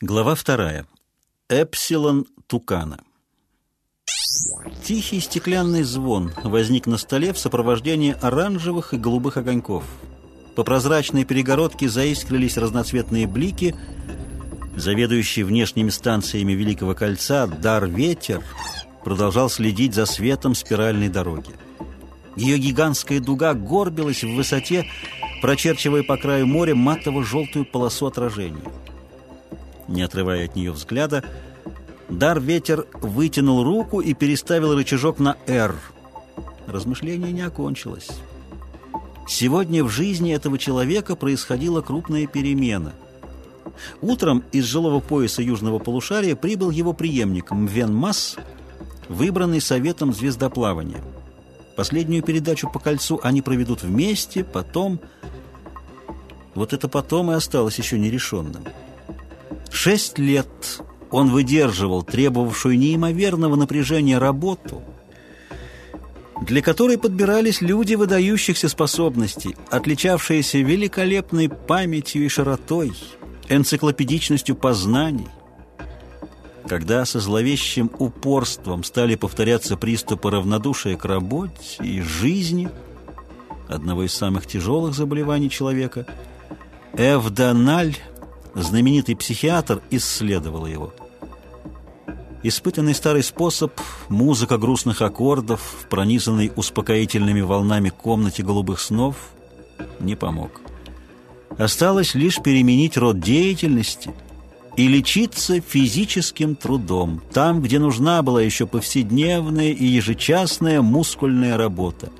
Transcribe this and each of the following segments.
Глава вторая. Эпсилон Тукана. Тихий стеклянный звон возник на столе в сопровождении оранжевых и голубых огоньков. По прозрачной перегородке заискрились разноцветные блики. Заведующий внешними станциями Великого Кольца Дар Ветер продолжал следить за светом спиральной дороги. Ее гигантская дуга горбилась в высоте, прочерчивая по краю моря матово-желтую полосу отражения. Не отрывая от нее взгляда, Дар Ветер вытянул руку и переставил рычажок на «Р». Размышление не окончилось. Сегодня в жизни этого человека происходила крупная перемена. Утром из жилого пояса южного полушария прибыл его преемник Мвен Масс, выбранный Советом звездоплавания. Последнюю передачу по кольцу они проведут вместе, потом... Вот это потом и осталось еще нерешенным. Шесть лет он выдерживал требовавшую неимоверного напряжения работу, для которой подбирались люди выдающихся способностей, отличавшиеся великолепной памятью и широтой, энциклопедичностью познаний. Когда со зловещим упорством стали повторяться приступы равнодушия к работе и жизни, одного из самых тяжелых заболеваний человека, Эвдональ знаменитый психиатр исследовал его. Испытанный старый способ, музыка грустных аккордов в пронизанной успокоительными волнами комнате голубых снов, не помог. Осталось лишь переменить род деятельности и лечиться физическим трудом, там, где нужна была еще повседневная и ежечасная мускульная работа.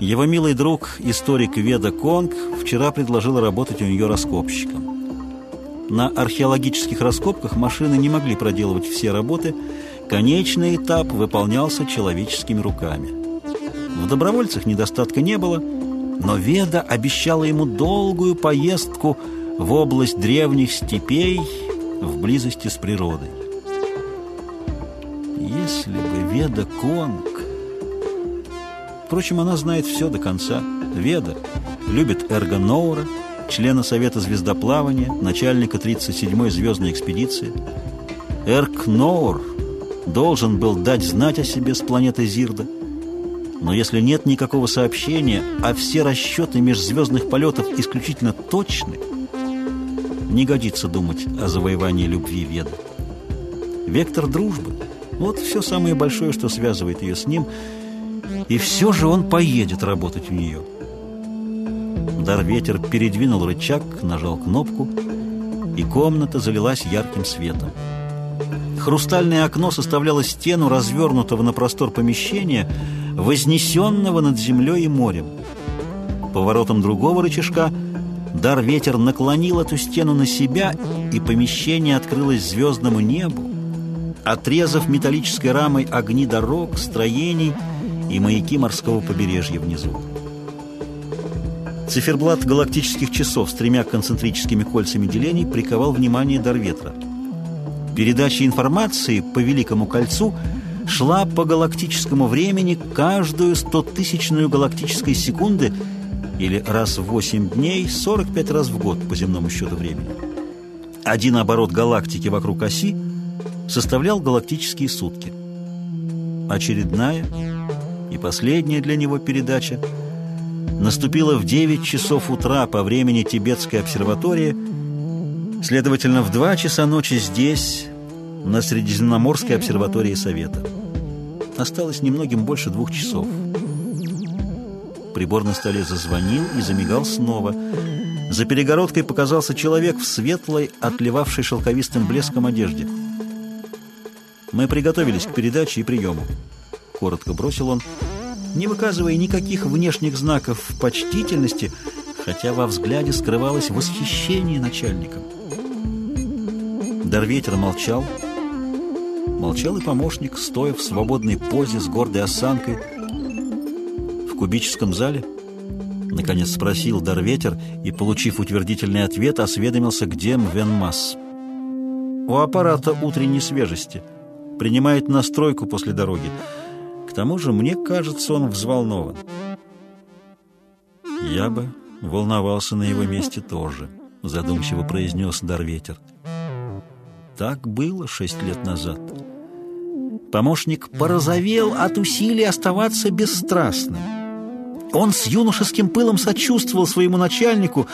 Его милый друг, историк Веда Конг, вчера предложил работать у нее раскопщиком. На археологических раскопках машины не могли проделывать все работы, конечный этап выполнялся человеческими руками. В добровольцах недостатка не было, но Веда обещала ему долгую поездку в область древних степей в близости с природой. Если бы Веда Конг... Впрочем, она знает все до конца. Веда любит Эрго Ноура, члена Совета звездоплавания, начальника 37-й звездной экспедиции. Эрк Ноур должен был дать знать о себе с планеты Зирда. Но если нет никакого сообщения, а все расчеты межзвездных полетов исключительно точны, не годится думать о завоевании любви Веда. Вектор дружбы – вот все самое большое, что связывает ее с ним, и все же он поедет работать у нее – Дар-ветер передвинул рычаг, нажал кнопку, и комната залилась ярким светом. Хрустальное окно составляло стену развернутого на простор помещения, вознесенного над землей и морем. Поворотом другого рычажка Дар-ветер наклонил эту стену на себя, и помещение открылось звездному небу, отрезав металлической рамой огни дорог, строений и маяки морского побережья внизу. Циферблат галактических часов с тремя концентрическими кольцами делений приковал внимание Дарветра. Передача информации по Великому кольцу шла по галактическому времени каждую стотысячную галактической секунды или раз в 8 дней 45 раз в год по земному счету времени. Один оборот галактики вокруг оси составлял галактические сутки. Очередная и последняя для него передача – наступила в 9 часов утра по времени Тибетской обсерватории, следовательно, в 2 часа ночи здесь, на Средиземноморской обсерватории Совета. Осталось немногим больше двух часов. Прибор на столе зазвонил и замигал снова. За перегородкой показался человек в светлой, отливавшей шелковистым блеском одежде. «Мы приготовились к передаче и приему», — коротко бросил он, — не выказывая никаких внешних знаков почтительности, хотя во взгляде скрывалось восхищение начальником. Дарветер молчал. Молчал и помощник, стоя в свободной позе с гордой осанкой. В кубическом зале наконец спросил Дарветер и, получив утвердительный ответ, осведомился, где Мвенмас. «У аппарата утренней свежести. Принимает настройку после дороги. К тому же, мне кажется, он взволнован. «Я бы волновался на его месте тоже», — задумчиво произнес Дарветер. Так было шесть лет назад. Помощник порозовел от усилий оставаться бесстрастным. Он с юношеским пылом сочувствовал своему начальнику,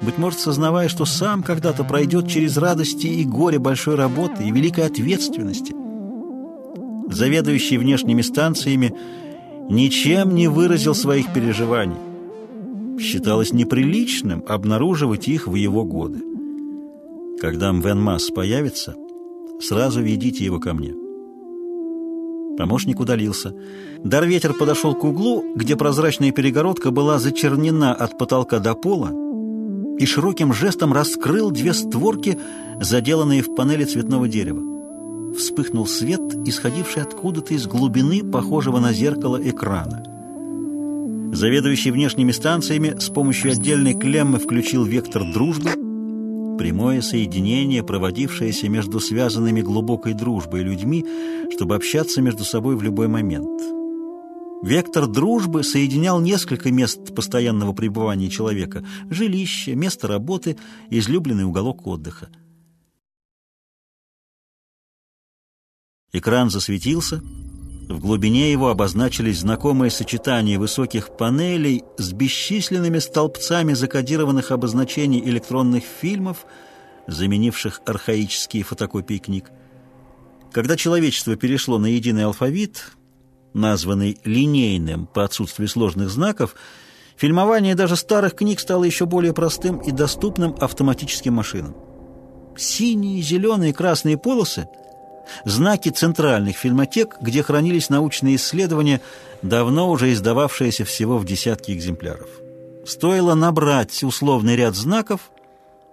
быть может, сознавая, что сам когда-то пройдет через радости и горе большой работы и великой ответственности. Заведующий внешними станциями ничем не выразил своих переживаний. Считалось неприличным обнаруживать их в его годы. Когда Мвен Масс появится, сразу ведите его ко мне. Помощник удалился. Дарветер подошел к углу, где прозрачная перегородка была зачернена от потолка до пола, и широким жестом раскрыл две створки, заделанные в панели цветного дерева. Вспыхнул свет, исходивший откуда-то из глубины, похожего на зеркало экрана. Заведующий внешними станциями с помощью отдельной клеммы включил вектор дружбы, прямое соединение, проводившееся между связанными глубокой дружбой людьми, чтобы общаться между собой в любой момент. Вектор дружбы соединял несколько мест постоянного пребывания человека – жилище, место работы, излюбленный уголок отдыха. Экран засветился, в глубине его обозначились знакомые сочетания высоких панелей с бесчисленными столбцами закодированных обозначений электронных фильмов, заменивших архаические фотокопии книг. Когда человечество перешло на единый алфавит – названный линейным по отсутствию сложных знаков, фильмование даже старых книг стало еще более простым и доступным автоматическим машинам. Синие, зеленые красные полосы – знаки центральных фильмотек, где хранились научные исследования, давно уже издававшиеся всего в десятки экземпляров. Стоило набрать условный ряд знаков,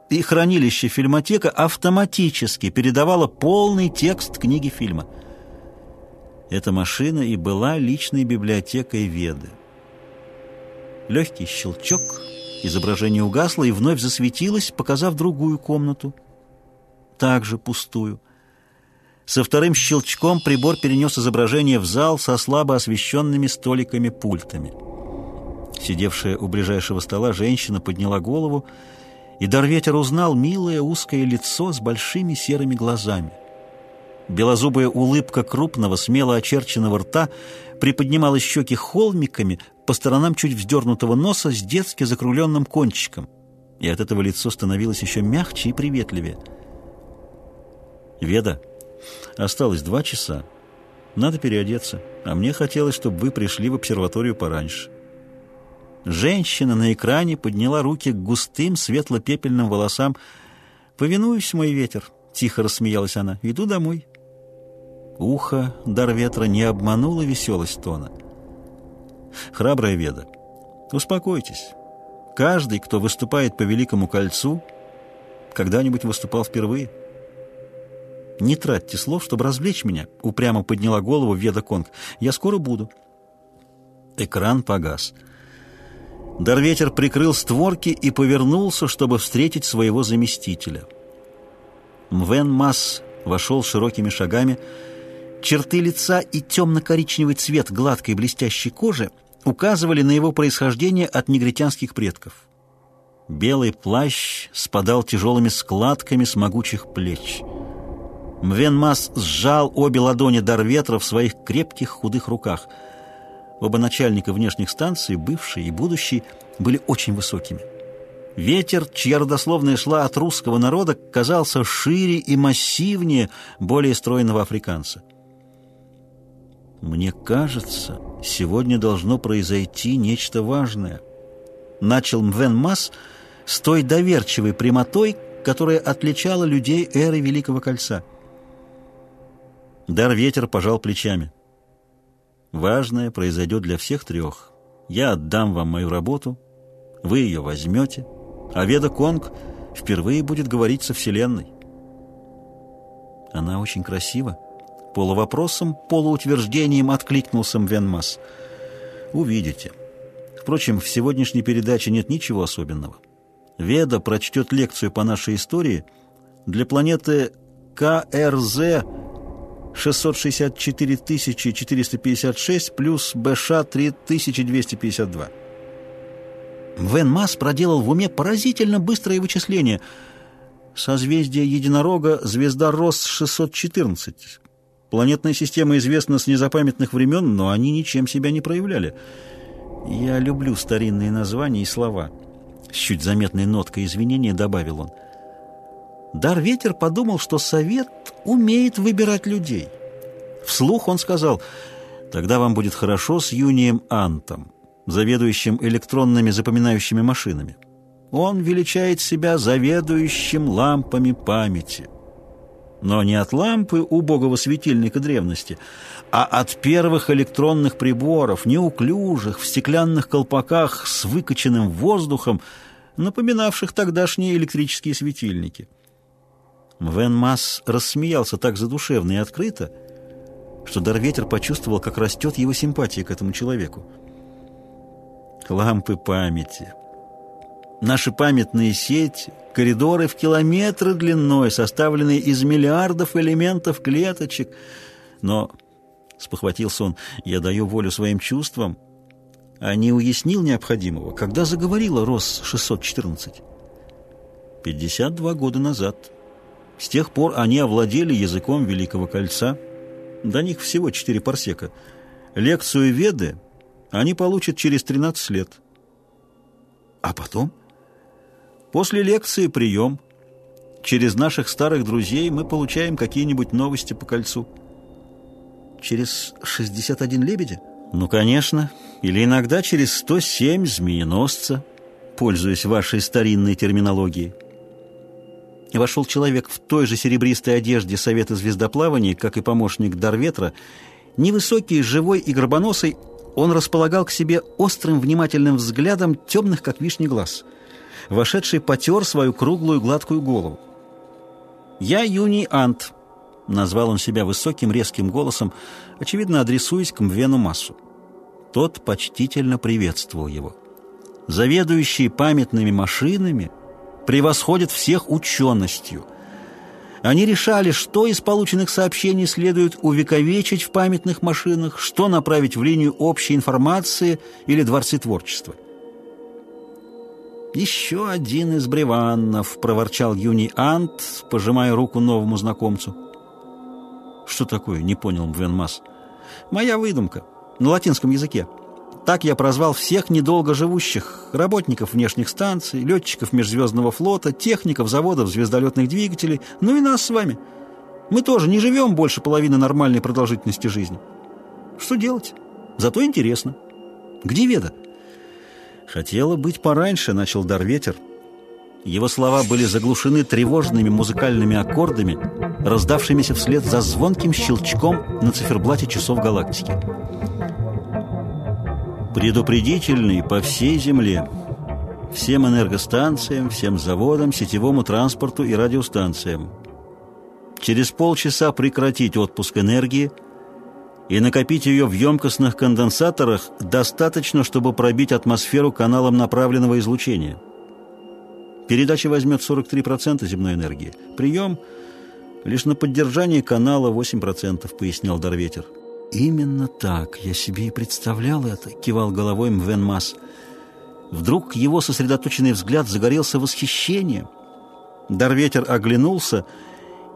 и хранилище фильмотека автоматически передавало полный текст книги фильма – эта машина и была личной библиотекой Веды. Легкий щелчок, изображение угасло и вновь засветилось, показав другую комнату, также пустую. Со вторым щелчком прибор перенес изображение в зал со слабо освещенными столиками-пультами. Сидевшая у ближайшего стола женщина подняла голову, и Дарветер узнал милое узкое лицо с большими серыми глазами. Белозубая улыбка крупного, смело очерченного рта приподнимала щеки холмиками по сторонам чуть вздернутого носа с детски закругленным кончиком, и от этого лицо становилось еще мягче и приветливее. «Веда, осталось два часа. Надо переодеться, а мне хотелось, чтобы вы пришли в обсерваторию пораньше». Женщина на экране подняла руки к густым светло-пепельным волосам. «Повинуюсь, мой ветер», — тихо рассмеялась она, — «иду домой». Ухо дар ветра не обмануло веселость тона. Храбрая веда, успокойтесь. Каждый, кто выступает по Великому кольцу, когда-нибудь выступал впервые. «Не тратьте слов, чтобы развлечь меня», — упрямо подняла голову Веда Конг. «Я скоро буду». Экран погас. Дарветер прикрыл створки и повернулся, чтобы встретить своего заместителя. Мвен Масс вошел широкими шагами, — Черты лица и темно-коричневый цвет гладкой блестящей кожи указывали на его происхождение от негритянских предков. Белый плащ спадал тяжелыми складками с могучих плеч. Мвенмас сжал обе ладони Дарветра в своих крепких худых руках. Оба начальника внешних станций, бывший и будущий, были очень высокими. Ветер, чья родословная шла от русского народа, казался шире и массивнее более стройного африканца. «Мне кажется, сегодня должно произойти нечто важное», — начал Мвен Мас с той доверчивой прямотой, которая отличала людей эры Великого Кольца. Дар ветер пожал плечами. «Важное произойдет для всех трех. Я отдам вам мою работу, вы ее возьмете, а Веда Конг впервые будет говорить со Вселенной». «Она очень красива», Полувопросом, полуутверждением откликнулся Мвенмас. «Увидите. Впрочем, в сегодняшней передаче нет ничего особенного. Веда прочтет лекцию по нашей истории для планеты КРЗ 664 456 плюс БШ 3252. Вен Масс проделал в уме поразительно быстрое вычисление. Созвездие Единорога — звезда Рос-614. Планетная система известна с незапамятных времен, но они ничем себя не проявляли. Я люблю старинные названия и слова. С чуть заметной ноткой извинения добавил он. Дар-ветер подумал, что совет умеет выбирать людей. Вслух он сказал, «Тогда вам будет хорошо с Юнием Антом, заведующим электронными запоминающими машинами. Он величает себя заведующим лампами памяти» но не от лампы убогого светильника древности, а от первых электронных приборов, неуклюжих, в стеклянных колпаках с выкачанным воздухом, напоминавших тогдашние электрические светильники. Вен Масс рассмеялся так задушевно и открыто, что Дарветер почувствовал, как растет его симпатия к этому человеку. Лампы памяти. Наши памятные сети, коридоры в километры длиной, составленные из миллиардов элементов клеточек. Но, спохватился он, я даю волю своим чувствам, а не уяснил необходимого, когда заговорила РОС-614. 52 года назад. С тех пор они овладели языком Великого Кольца. До них всего четыре парсека. Лекцию Веды они получат через 13 лет. А потом? После лекции прием. Через наших старых друзей мы получаем какие-нибудь новости по кольцу. Через 61 лебедя? Ну, конечно. Или иногда через 107 змееносца, пользуясь вашей старинной терминологией. Вошел человек в той же серебристой одежде Совета звездоплавания, как и помощник Дарветра. Невысокий, живой и горбоносый, он располагал к себе острым внимательным взглядом темных, как вишни, глаз. Вошедший потер свою круглую гладкую голову. «Я Юний Ант», — назвал он себя высоким резким голосом, очевидно, адресуясь к Мвену Массу. Тот почтительно приветствовал его. Заведующий памятными машинами — превосходят всех ученостью. Они решали, что из полученных сообщений следует увековечить в памятных машинах, что направить в линию общей информации или дворцы творчества. «Еще один из бреваннов», — проворчал Юний Ант, пожимая руку новому знакомцу. «Что такое?» — не понял Мвен Масс. «Моя выдумка. На латинском языке. Так я прозвал всех недолго живущих, работников внешних станций, летчиков межзвездного флота, техников заводов звездолетных двигателей, ну и нас с вами. Мы тоже не живем больше половины нормальной продолжительности жизни. Что делать? Зато интересно. Где Веда? Хотела быть пораньше, начал Дарветер. Его слова были заглушены тревожными музыкальными аккордами, раздавшимися вслед за звонким щелчком на циферблате часов галактики предупредительный по всей Земле. Всем энергостанциям, всем заводам, сетевому транспорту и радиостанциям. Через полчаса прекратить отпуск энергии и накопить ее в емкостных конденсаторах достаточно, чтобы пробить атмосферу каналом направленного излучения. Передача возьмет 43% земной энергии. Прием лишь на поддержание канала 8%, пояснял Дарветер. «Именно так, я себе и представлял это», — кивал головой Мвен Масс. Вдруг его сосредоточенный взгляд загорелся восхищением. Дарветер оглянулся.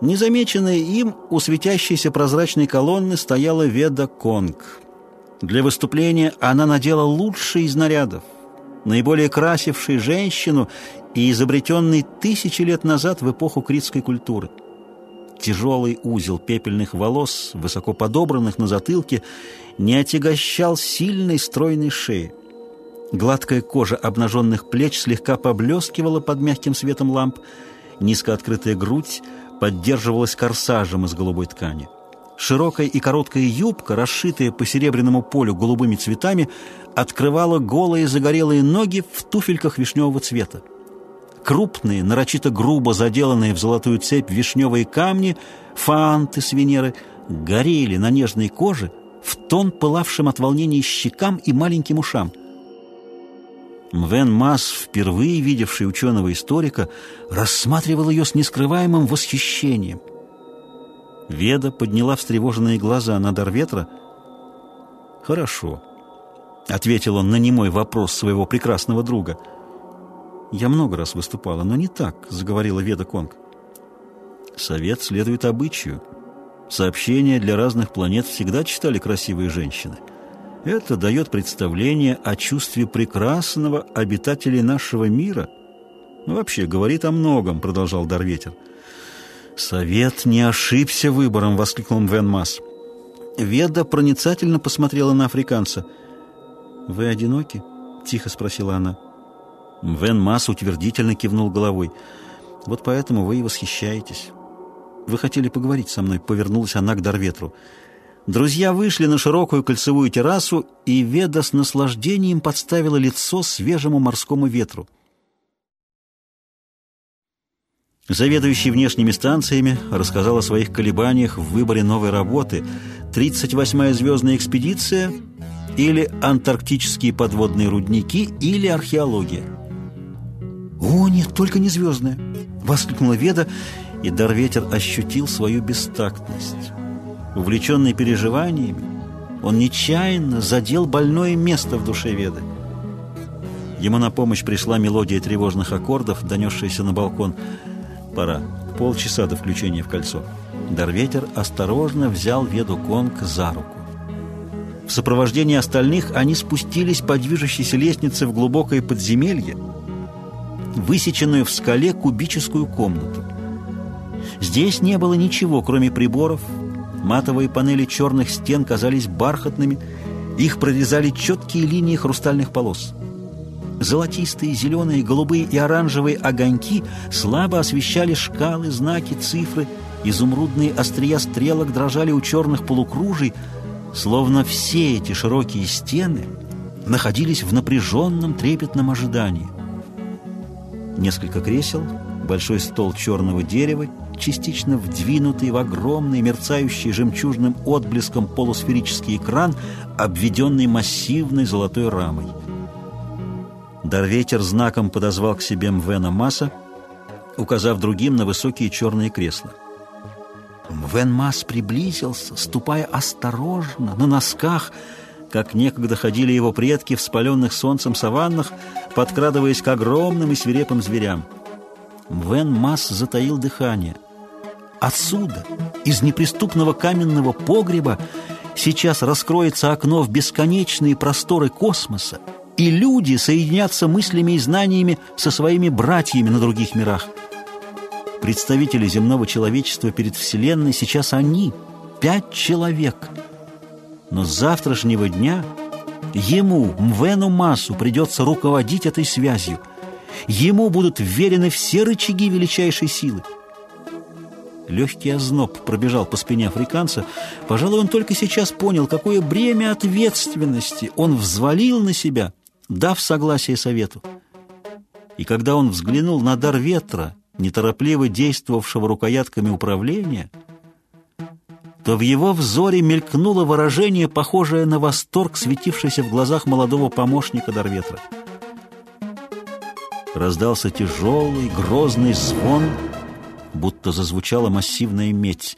Незамеченная им у светящейся прозрачной колонны стояла Веда Конг. Для выступления она надела лучший из нарядов, наиболее красивший женщину и изобретенный тысячи лет назад в эпоху критской культуры. Тяжелый узел пепельных волос, высоко подобранных на затылке, не отягощал сильной стройной шеи. Гладкая кожа обнаженных плеч слегка поблескивала под мягким светом ламп, низко открытая грудь поддерживалась корсажем из голубой ткани. Широкая и короткая юбка, расшитая по серебряному полю голубыми цветами, открывала голые загорелые ноги в туфельках вишневого цвета. Крупные, нарочито грубо заделанные в золотую цепь вишневые камни, фанты с Венеры, горели на нежной коже в тон пылавшим от волнения щекам и маленьким ушам. Мвен Масс, впервые видевший ученого-историка, рассматривал ее с нескрываемым восхищением. Веда подняла встревоженные глаза на дар ветра. «Хорошо», — ответил он на немой вопрос своего прекрасного друга — «Я много раз выступала, но не так», — заговорила Веда Конг. Совет следует обычаю. Сообщения для разных планет всегда читали красивые женщины. Это дает представление о чувстве прекрасного обитателей нашего мира. Вообще, говорит о многом, продолжал Дарветер. «Совет не ошибся выбором!» — воскликнул Вен Масс. Веда проницательно посмотрела на африканца. «Вы одиноки?» — тихо спросила она. Вен Масс утвердительно кивнул головой. «Вот поэтому вы и восхищаетесь. Вы хотели поговорить со мной?» — повернулась она к Дарветру. Друзья вышли на широкую кольцевую террасу, и Веда с наслаждением подставила лицо свежему морскому ветру. Заведующий внешними станциями рассказал о своих колебаниях в выборе новой работы. 38-я звездная экспедиция или антарктические подводные рудники или археология. «О, нет, только не звездная!» — воскликнула Веда, и Дарветер ощутил свою бестактность. Увлеченный переживаниями, он нечаянно задел больное место в душе Веды. Ему на помощь пришла мелодия тревожных аккордов, донесшаяся на балкон — Пора. Полчаса до включения в кольцо. Дарветер осторожно взял Веду Конг за руку. В сопровождении остальных они спустились по движущейся лестнице в глубокое подземелье, высеченную в скале кубическую комнату. Здесь не было ничего, кроме приборов. Матовые панели черных стен казались бархатными, их прорезали четкие линии хрустальных полос. Золотистые, зеленые, голубые и оранжевые огоньки слабо освещали шкалы, знаки, цифры. Изумрудные острия стрелок дрожали у черных полукружий, словно все эти широкие стены находились в напряженном трепетном ожидании. Несколько кресел, большой стол черного дерева, частично вдвинутый в огромный, мерцающий жемчужным отблеском полусферический экран, обведенный массивной золотой рамой. Дарветер знаком подозвал к себе Мвена Масса, указав другим на высокие черные кресла. Мвен Масс приблизился, ступая осторожно, на носках, как некогда ходили его предки в спаленных солнцем саваннах, подкрадываясь к огромным и свирепым зверям. Мвен Масс затаил дыхание. Отсюда, из неприступного каменного погреба, сейчас раскроется окно в бесконечные просторы космоса, и люди соединятся мыслями и знаниями со своими братьями на других мирах. Представители земного человечества перед Вселенной сейчас они, пять человек. Но с завтрашнего дня ему, Мвену Масу, придется руководить этой связью. Ему будут вверены все рычаги величайшей силы. Легкий озноб пробежал по спине африканца. Пожалуй, он только сейчас понял, какое бремя ответственности он взвалил на себя – дав согласие совету. И когда он взглянул на дар ветра, неторопливо действовавшего рукоятками управления, то в его взоре мелькнуло выражение, похожее на восторг, светившийся в глазах молодого помощника Дарветра. Раздался тяжелый, грозный звон, будто зазвучала массивная медь.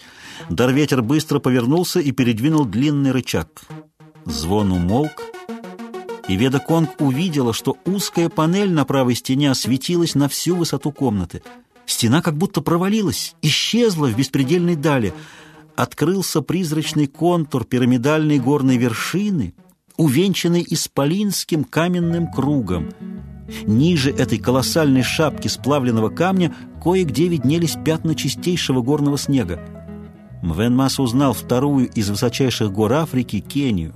Дарветер быстро повернулся и передвинул длинный рычаг. Звон умолк, и Веда Конг увидела, что узкая панель на правой стене осветилась на всю высоту комнаты. Стена как будто провалилась, исчезла в беспредельной дали. Открылся призрачный контур пирамидальной горной вершины, увенчанный исполинским каменным кругом. Ниже этой колоссальной шапки сплавленного камня кое-где виднелись пятна чистейшего горного снега. Мвен Мас узнал вторую из высочайших гор Африки — Кению.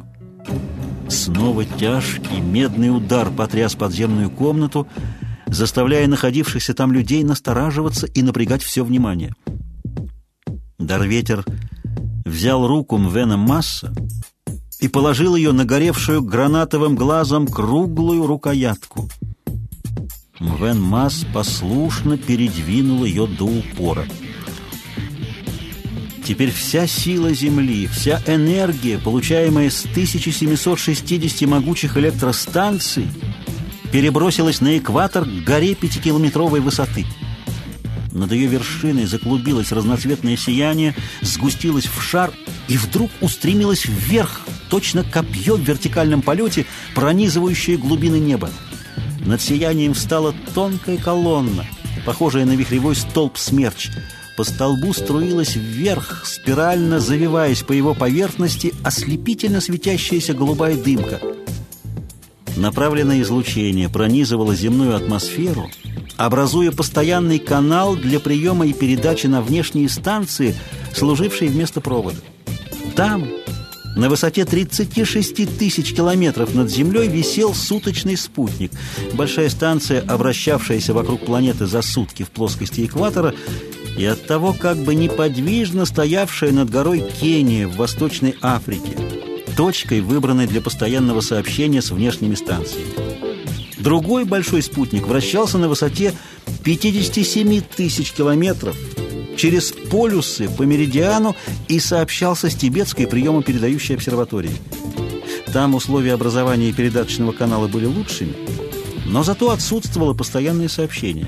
Снова тяжкий медный удар потряс подземную комнату, заставляя находившихся там людей настораживаться и напрягать все внимание. Дарветер взял руку Мвена Масса и положил ее на горевшую гранатовым глазом круглую рукоятку. Мвен Масс послушно передвинул ее до упора. Теперь вся сила Земли, вся энергия, получаемая с 1760 могучих электростанций, перебросилась на экватор к горе пятикилометровой высоты. Над ее вершиной заклубилось разноцветное сияние, сгустилось в шар и вдруг устремилось вверх, точно копье в вертикальном полете, пронизывающее глубины неба. Над сиянием встала тонкая колонна, похожая на вихревой столб смерч – по столбу струилась вверх, спирально завиваясь по его поверхности ослепительно светящаяся голубая дымка. Направленное излучение пронизывало земную атмосферу, образуя постоянный канал для приема и передачи на внешние станции, служившие вместо провода. Там, на высоте 36 тысяч километров над Землей висел суточный спутник. Большая станция, обращавшаяся вокруг планеты за сутки в плоскости экватора, и от того как бы неподвижно стоявшая над горой Кения в Восточной Африке, точкой, выбранной для постоянного сообщения с внешними станциями. Другой большой спутник вращался на высоте 57 тысяч километров через полюсы по меридиану и сообщался с тибетской приемопередающей обсерваторией. Там условия образования передаточного канала были лучшими, но зато отсутствовало постоянное сообщение.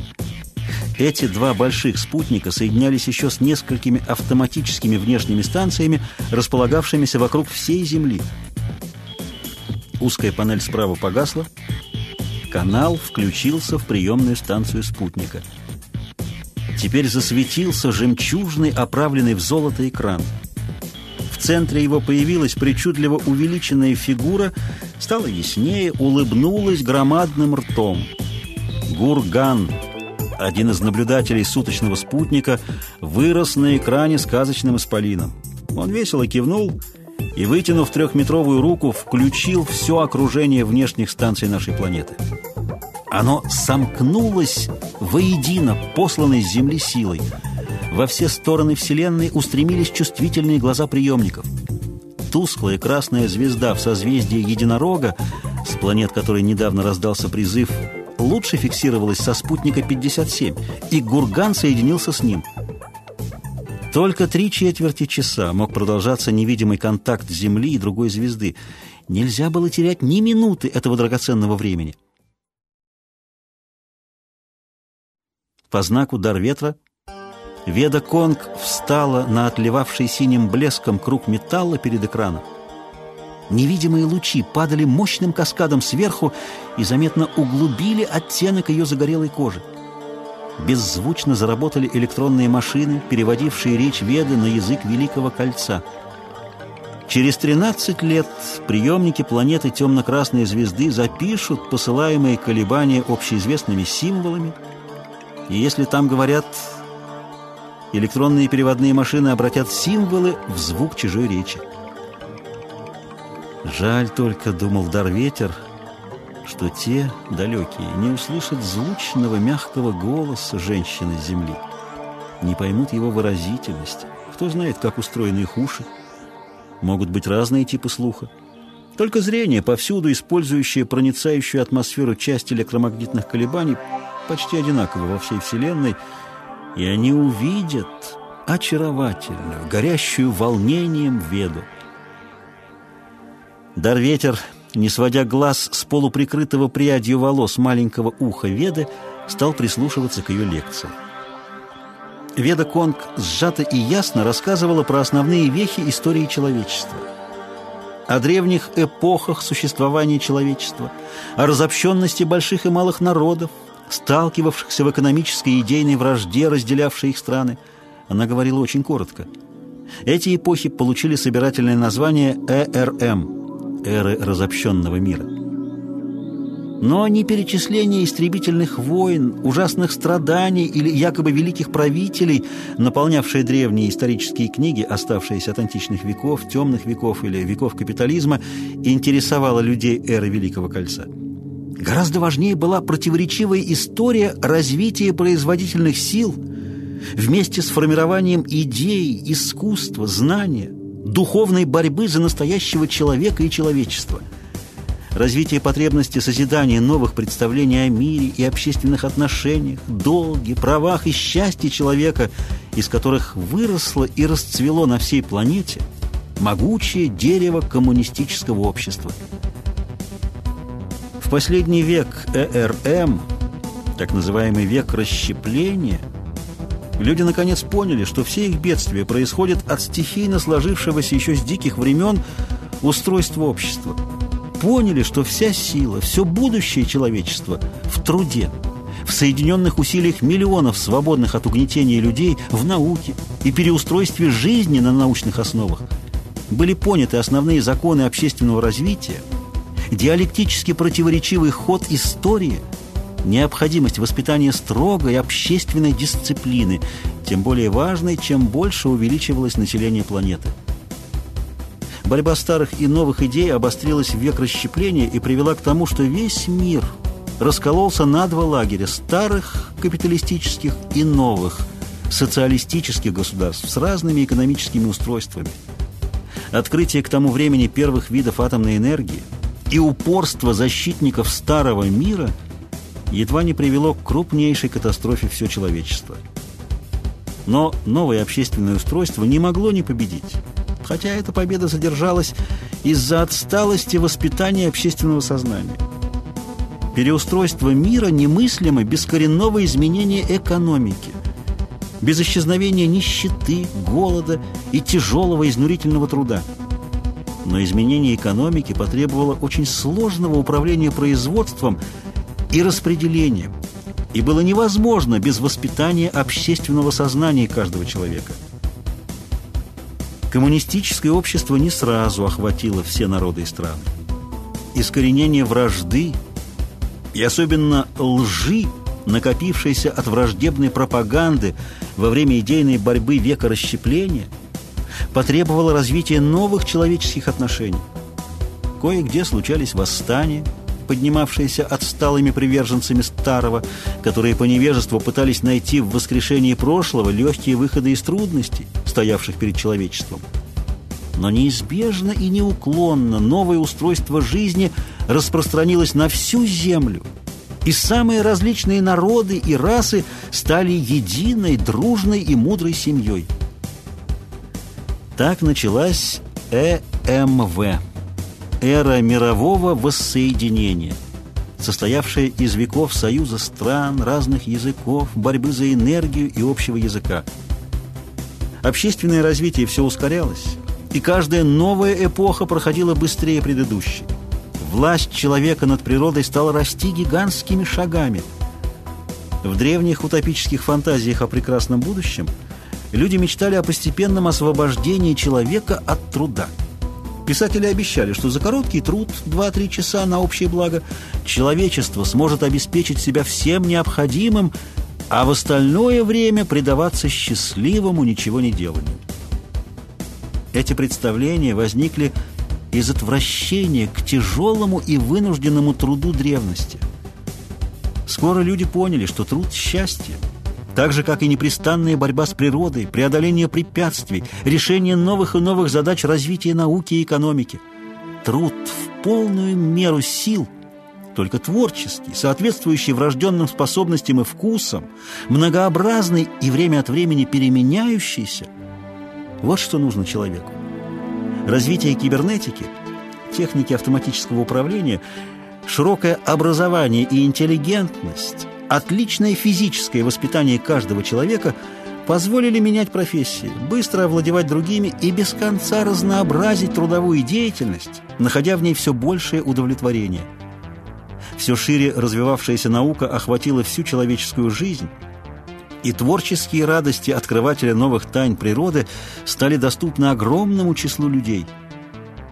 Эти два больших спутника соединялись еще с несколькими автоматическими внешними станциями, располагавшимися вокруг всей Земли. Узкая панель справа погасла, канал включился в приемную станцию спутника – Теперь засветился жемчужный, оправленный в золото экран. В центре его появилась причудливо увеличенная фигура, стала яснее, улыбнулась громадным ртом. Гурган, один из наблюдателей суточного спутника, вырос на экране сказочным исполином. Он весело кивнул и, вытянув трехметровую руку, включил все окружение внешних станций нашей планеты. Оно сомкнулось воедино, посланной с Земли силой. Во все стороны Вселенной устремились чувствительные глаза приемников. Тусклая красная звезда в созвездии Единорога, с планет которой недавно раздался призыв, лучше фиксировалась со спутника 57, и Гурган соединился с ним. Только три четверти часа мог продолжаться невидимый контакт Земли и другой звезды. Нельзя было терять ни минуты этого драгоценного времени. По знаку «Дар ветра» Веда Конг встала на отливавший синим блеском круг металла перед экраном. Невидимые лучи падали мощным каскадом сверху и заметно углубили оттенок ее загорелой кожи. Беззвучно заработали электронные машины, переводившие речь Веды на язык Великого Кольца. Через 13 лет приемники планеты темно-красной звезды запишут посылаемые колебания общеизвестными символами – и если там говорят, электронные переводные машины обратят символы в звук чужой речи. Жаль только, думал Дарветер, что те, далекие, не услышат звучного, мягкого голоса женщины земли, не поймут его выразительности. Кто знает, как устроены их уши. Могут быть разные типы слуха. Только зрение, повсюду использующее проницающую атмосферу часть электромагнитных колебаний, почти одинаковы во всей Вселенной, и они увидят очаровательную, горящую волнением веду. Дарветер, не сводя глаз с полуприкрытого прядью волос маленького уха Веды, стал прислушиваться к ее лекции. Веда Конг сжато и ясно рассказывала про основные вехи истории человечества. О древних эпохах существования человечества, о разобщенности больших и малых народов, сталкивавшихся в экономической и идейной вражде, разделявшей их страны. Она говорила очень коротко. Эти эпохи получили собирательное название ЭРМ – эры разобщенного мира. Но ни перечисление истребительных войн, ужасных страданий или якобы великих правителей, наполнявшие древние исторические книги, оставшиеся от античных веков, темных веков или веков капитализма, интересовало людей эры Великого Кольца. Гораздо важнее была противоречивая история развития производительных сил вместе с формированием идей, искусства, знания, духовной борьбы за настоящего человека и человечества. Развитие потребности созидания новых представлений о мире и общественных отношениях, долге, правах и счастье человека, из которых выросло и расцвело на всей планете могучее дерево коммунистического общества – последний век ЭРМ, так называемый век расщепления, люди наконец поняли, что все их бедствия происходят от стихийно сложившегося еще с диких времен устройства общества. Поняли, что вся сила, все будущее человечества в труде, в соединенных усилиях миллионов свободных от угнетения людей в науке и переустройстве жизни на научных основах были поняты основные законы общественного развития, диалектически противоречивый ход истории, необходимость воспитания строгой общественной дисциплины, тем более важной, чем больше увеличивалось население планеты. Борьба старых и новых идей обострилась в век расщепления и привела к тому, что весь мир раскололся на два лагеря – старых капиталистических и новых социалистических государств с разными экономическими устройствами. Открытие к тому времени первых видов атомной энергии и упорство защитников старого мира едва не привело к крупнейшей катастрофе все человечество. Но новое общественное устройство не могло не победить хотя эта победа задержалась из-за отсталости воспитания общественного сознания. Переустройство мира немыслимо без коренного изменения экономики, без исчезновения нищеты, голода и тяжелого изнурительного труда. Но изменение экономики потребовало очень сложного управления производством и распределением, и было невозможно без воспитания общественного сознания каждого человека – Коммунистическое общество не сразу охватило все народы и страны. Искоренение вражды и особенно лжи, накопившейся от враждебной пропаганды во время идейной борьбы века расщепления, потребовало развития новых человеческих отношений. Кое-где случались восстания – поднимавшиеся отсталыми приверженцами старого, которые по невежеству пытались найти в воскрешении прошлого легкие выходы из трудностей, стоявших перед человечеством. Но неизбежно и неуклонно новое устройство жизни распространилось на всю землю, и самые различные народы и расы стали единой, дружной и мудрой семьей. Так началась ЭМВ эра мирового воссоединения, состоявшая из веков союза стран, разных языков, борьбы за энергию и общего языка. Общественное развитие все ускорялось, и каждая новая эпоха проходила быстрее предыдущей. Власть человека над природой стала расти гигантскими шагами. В древних утопических фантазиях о прекрасном будущем люди мечтали о постепенном освобождении человека от труда – Писатели обещали, что за короткий труд, 2-3 часа на общее благо, человечество сможет обеспечить себя всем необходимым, а в остальное время предаваться счастливому ничего не деланию. Эти представления возникли из отвращения к тяжелому и вынужденному труду древности. Скоро люди поняли, что труд – счастье – так же, как и непрестанная борьба с природой, преодоление препятствий, решение новых и новых задач развития науки и экономики. Труд в полную меру сил, только творческий, соответствующий врожденным способностям и вкусам, многообразный и время от времени переменяющийся. Вот что нужно человеку. Развитие кибернетики, техники автоматического управления, широкое образование и интеллигентность – отличное физическое воспитание каждого человека позволили менять профессии, быстро овладевать другими и без конца разнообразить трудовую деятельность, находя в ней все большее удовлетворение. Все шире развивавшаяся наука охватила всю человеческую жизнь, и творческие радости открывателя новых тайн природы стали доступны огромному числу людей.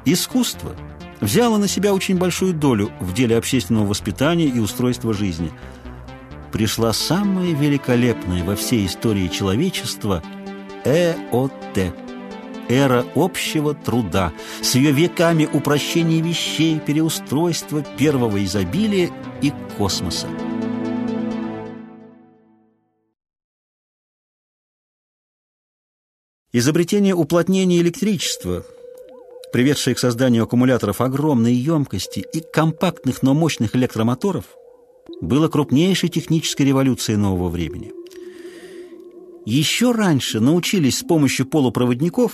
Искусство взяло на себя очень большую долю в деле общественного воспитания и устройства жизни – пришла самая великолепная во всей истории человечества ЭОТ – эра общего труда, с ее веками упрощения вещей, переустройства, первого изобилия и космоса. Изобретение уплотнения электричества, приведшее к созданию аккумуляторов огромной емкости и компактных, но мощных электромоторов – было крупнейшей технической революцией нового времени. Еще раньше научились с помощью полупроводников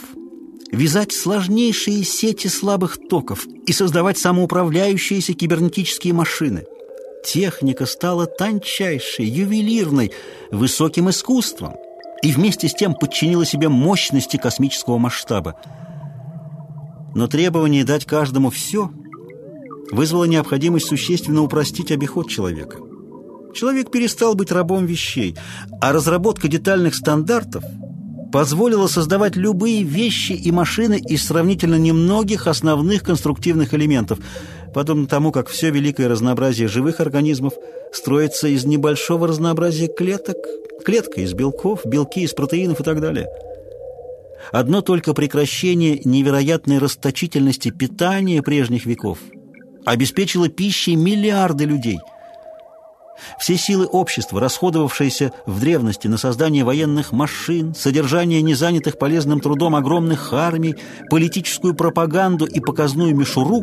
вязать сложнейшие сети слабых токов и создавать самоуправляющиеся кибернетические машины. Техника стала тончайшей, ювелирной, высоким искусством и вместе с тем подчинила себе мощности космического масштаба. Но требование дать каждому все – вызвало необходимость существенно упростить обиход человека. Человек перестал быть рабом вещей, а разработка детальных стандартов позволила создавать любые вещи и машины из сравнительно немногих основных конструктивных элементов, подобно тому, как все великое разнообразие живых организмов строится из небольшого разнообразия клеток, клетка из белков, белки из протеинов и так далее. Одно только прекращение невероятной расточительности питания прежних веков обеспечило пищей миллиарды людей – все силы общества, расходовавшиеся в древности на создание военных машин, содержание незанятых полезным трудом огромных армий, политическую пропаганду и показную мишуру,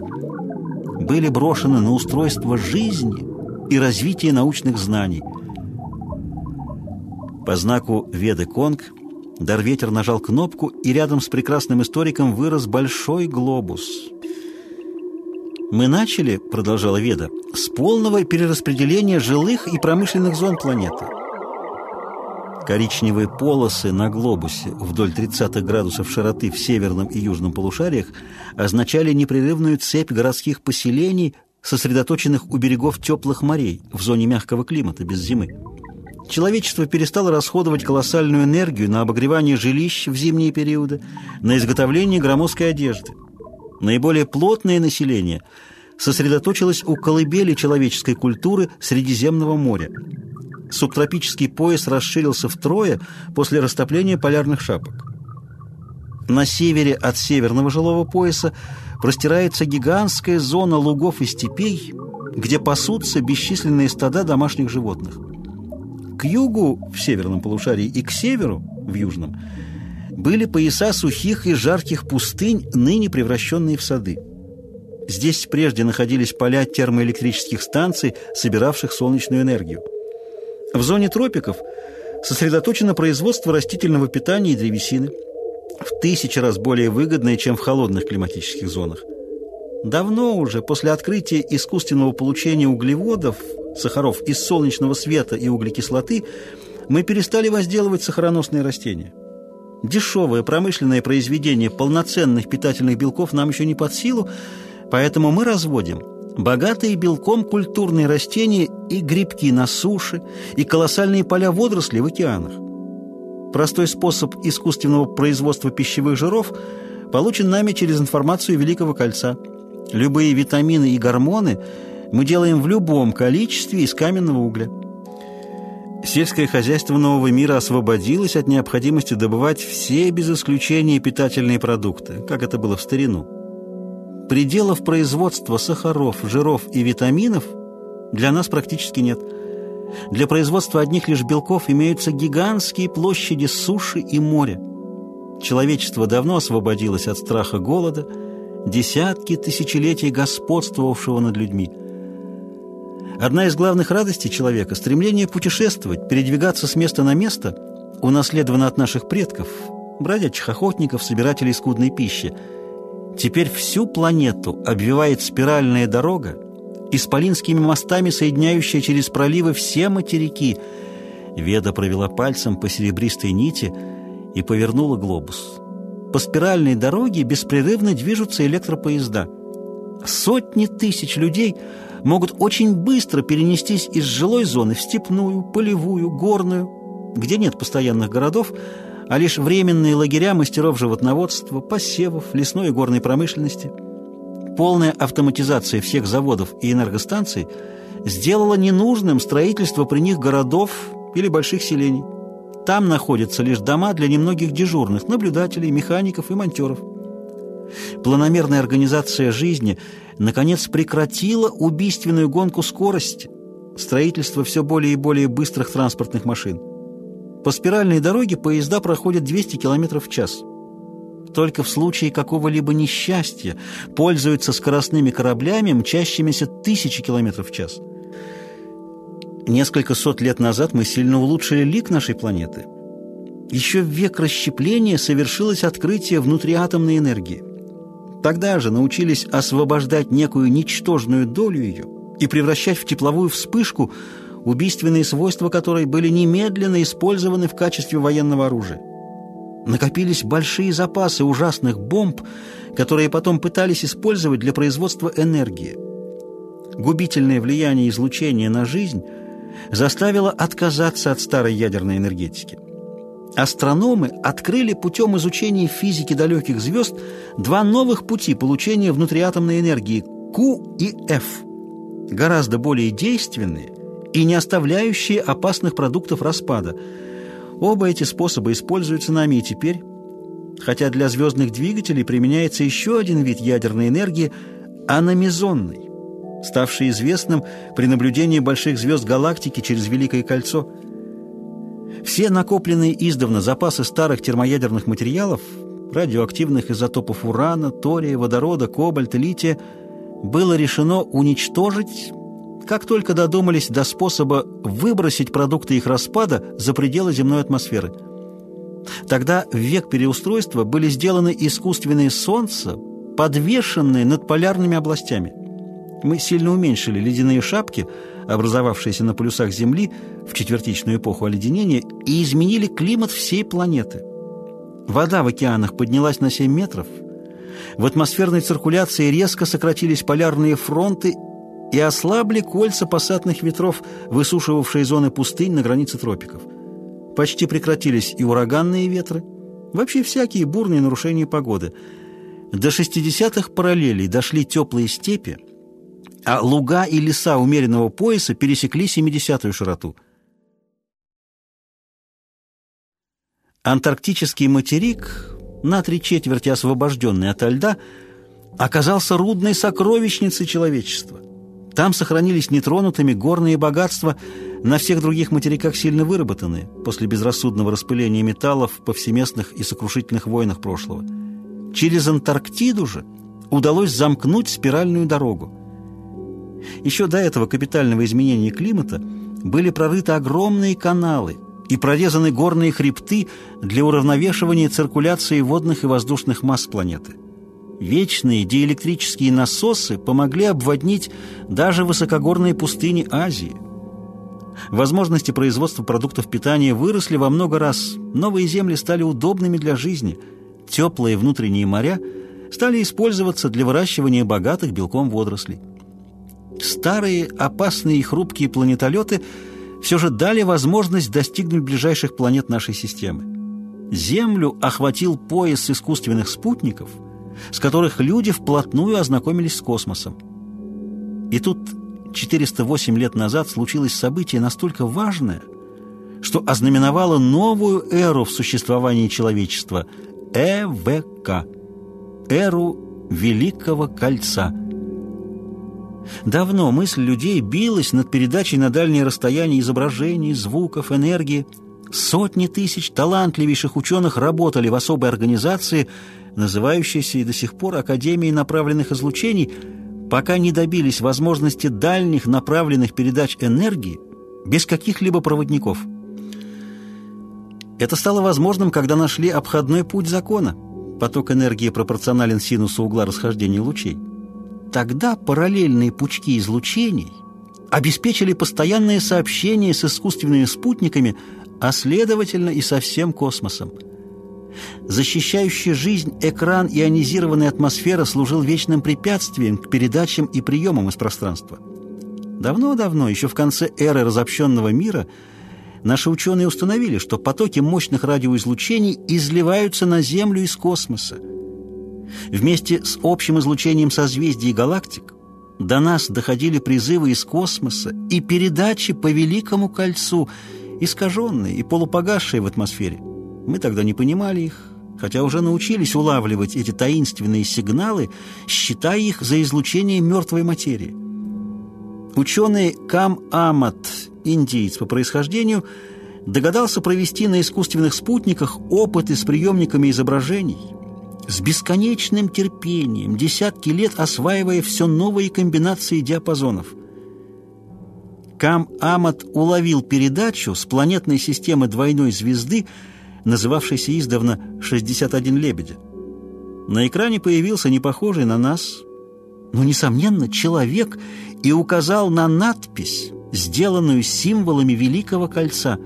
были брошены на устройство жизни и развитие научных знаний. По знаку Веды Конг Дарветер нажал кнопку, и рядом с прекрасным историком вырос большой глобус – «Мы начали, — продолжала Веда, — с полного перераспределения жилых и промышленных зон планеты. Коричневые полосы на глобусе вдоль 30 градусов широты в северном и южном полушариях означали непрерывную цепь городских поселений, сосредоточенных у берегов теплых морей в зоне мягкого климата без зимы. Человечество перестало расходовать колоссальную энергию на обогревание жилищ в зимние периоды, на изготовление громоздкой одежды. Наиболее плотное население сосредоточилось у колыбели человеческой культуры Средиземного моря. Субтропический пояс расширился втрое после растопления полярных шапок. На севере от северного жилого пояса простирается гигантская зона лугов и степей, где пасутся бесчисленные стада домашних животных. К югу, в северном полушарии, и к северу, в южном, были пояса сухих и жарких пустынь, ныне превращенные в сады. Здесь прежде находились поля термоэлектрических станций, собиравших солнечную энергию. В зоне тропиков сосредоточено производство растительного питания и древесины, в тысячи раз более выгодное, чем в холодных климатических зонах. Давно уже, после открытия искусственного получения углеводов, сахаров из солнечного света и углекислоты, мы перестали возделывать сахароносные растения. Дешевое промышленное произведение полноценных питательных белков нам еще не под силу, поэтому мы разводим богатые белком культурные растения и грибки на суше, и колоссальные поля водорослей в океанах. Простой способ искусственного производства пищевых жиров получен нами через информацию Великого Кольца. Любые витамины и гормоны мы делаем в любом количестве из каменного угля. Сельское хозяйство нового мира освободилось от необходимости добывать все без исключения питательные продукты, как это было в старину. Пределов производства сахаров, жиров и витаминов для нас практически нет. Для производства одних лишь белков имеются гигантские площади суши и моря. Человечество давно освободилось от страха голода, десятки тысячелетий господствовавшего над людьми – Одна из главных радостей человека – стремление путешествовать, передвигаться с места на место, унаследовано от наших предков, бродячих охотников, собирателей скудной пищи. Теперь всю планету обвивает спиральная дорога, исполинскими мостами соединяющая через проливы все материки. Веда провела пальцем по серебристой нити и повернула глобус. По спиральной дороге беспрерывно движутся электропоезда. Сотни тысяч людей – могут очень быстро перенестись из жилой зоны в степную, полевую, горную, где нет постоянных городов, а лишь временные лагеря мастеров животноводства, посевов, лесной и горной промышленности. Полная автоматизация всех заводов и энергостанций сделала ненужным строительство при них городов или больших селений. Там находятся лишь дома для немногих дежурных, наблюдателей, механиков и монтеров. Планомерная организация жизни наконец прекратила убийственную гонку скорости, строительство все более и более быстрых транспортных машин. По спиральной дороге поезда проходят 200 км в час. Только в случае какого-либо несчастья пользуются скоростными кораблями, мчащимися тысячи километров в час. Несколько сот лет назад мы сильно улучшили лик нашей планеты. Еще в век расщепления совершилось открытие внутриатомной энергии. Тогда же научились освобождать некую ничтожную долю ее и превращать в тепловую вспышку, убийственные свойства которой были немедленно использованы в качестве военного оружия. Накопились большие запасы ужасных бомб, которые потом пытались использовать для производства энергии. Губительное влияние излучения на жизнь заставила отказаться от старой ядерной энергетики. Астрономы открыли путем изучения физики далеких звезд два новых пути получения внутриатомной энергии Q и F, гораздо более действенные и не оставляющие опасных продуктов распада. Оба эти способа используются нами и теперь, хотя для звездных двигателей применяется еще один вид ядерной энергии – аномизонный, ставший известным при наблюдении больших звезд галактики через Великое кольцо – все накопленные издавна запасы старых термоядерных материалов, радиоактивных изотопов урана, тория, водорода, кобальта, лития, было решено уничтожить, как только додумались до способа выбросить продукты их распада за пределы земной атмосферы. Тогда в век переустройства были сделаны искусственные солнца, подвешенные над полярными областями. Мы сильно уменьшили ледяные шапки – образовавшиеся на полюсах Земли в четвертичную эпоху оледенения, и изменили климат всей планеты. Вода в океанах поднялась на 7 метров, в атмосферной циркуляции резко сократились полярные фронты и ослабли кольца пассатных ветров, высушивавшие зоны пустынь на границе тропиков. Почти прекратились и ураганные ветры, вообще всякие бурные нарушения погоды. До 60-х параллелей дошли теплые степи, а луга и леса умеренного пояса пересекли 70-ю широту. Антарктический материк, на три четверти освобожденный ото льда, оказался рудной сокровищницей человечества. Там сохранились нетронутыми горные богатства, на всех других материках сильно выработанные после безрассудного распыления металлов в повсеместных и сокрушительных войнах прошлого. Через Антарктиду же удалось замкнуть спиральную дорогу. Еще до этого капитального изменения климата были прорыты огромные каналы и прорезаны горные хребты для уравновешивания циркуляции водных и воздушных масс планеты. Вечные диэлектрические насосы помогли обводнить даже высокогорные пустыни Азии. Возможности производства продуктов питания выросли во много раз, новые земли стали удобными для жизни, теплые внутренние моря стали использоваться для выращивания богатых белком водорослей. Старые, опасные и хрупкие планетолеты все же дали возможность достигнуть ближайших планет нашей системы. Землю охватил пояс искусственных спутников, с которых люди вплотную ознакомились с космосом. И тут 408 лет назад случилось событие настолько важное, что ознаменовало новую эру в существовании человечества – ЭВК – эру Великого Кольца – Давно мысль людей билась над передачей на дальние расстояния изображений, звуков, энергии. Сотни тысяч талантливейших ученых работали в особой организации, называющейся и до сих пор Академией направленных излучений, пока не добились возможности дальних направленных передач энергии без каких-либо проводников. Это стало возможным, когда нашли обходной путь закона. Поток энергии пропорционален синусу угла расхождения лучей. Тогда параллельные пучки излучений обеспечили постоянные сообщения с искусственными спутниками, а следовательно и со всем космосом. Защищающий жизнь экран ионизированной атмосферы служил вечным препятствием к передачам и приемам из пространства. Давно-давно, еще в конце эры разобщенного мира, наши ученые установили, что потоки мощных радиоизлучений изливаются на Землю из космоса – Вместе с общим излучением созвездий и галактик до нас доходили призывы из космоса и передачи по Великому кольцу, искаженные и полупогасшие в атмосфере. Мы тогда не понимали их, хотя уже научились улавливать эти таинственные сигналы, считая их за излучение мертвой материи. Ученый Кам Амат, индиец по происхождению, догадался провести на искусственных спутниках опыты с приемниками изображений – с бесконечным терпением, десятки лет осваивая все новые комбинации диапазонов. Кам Амат уловил передачу с планетной системы двойной звезды, называвшейся издавна «61 лебедя». На экране появился непохожий на нас, но, несомненно, человек и указал на надпись, сделанную символами Великого Кольца.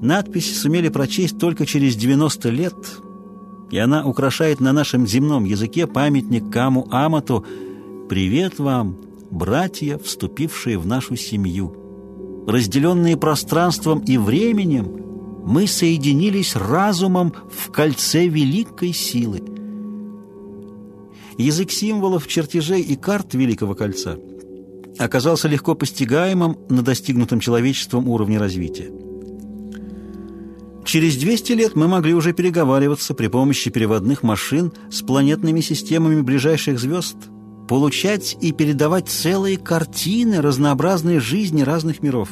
Надпись сумели прочесть только через 90 лет – и она украшает на нашем земном языке памятник Каму Амату «Привет вам, братья, вступившие в нашу семью». разделенные пространством и временем, мы соединились разумом в кольце великой силы. Язык символов, чертежей и карт Великого Кольца оказался легко постигаемым на достигнутом человечеством уровне развития. Через 200 лет мы могли уже переговариваться при помощи переводных машин с планетными системами ближайших звезд, получать и передавать целые картины разнообразной жизни разных миров.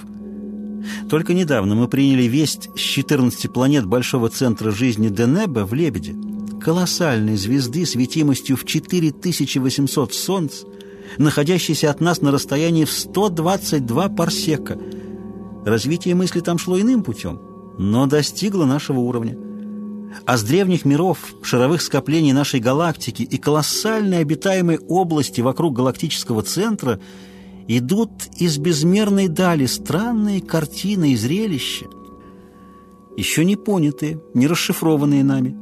Только недавно мы приняли весть с 14 планет Большого центра жизни Денеба в Лебеде, колоссальной звезды светимостью в 4800 солнц, находящейся от нас на расстоянии в 122 парсека. Развитие мысли там шло иным путем, но достигло нашего уровня. А с древних миров, шаровых скоплений нашей галактики и колоссальной обитаемой области вокруг галактического центра идут из безмерной дали странные картины и зрелища, еще не понятые, не расшифрованные нами.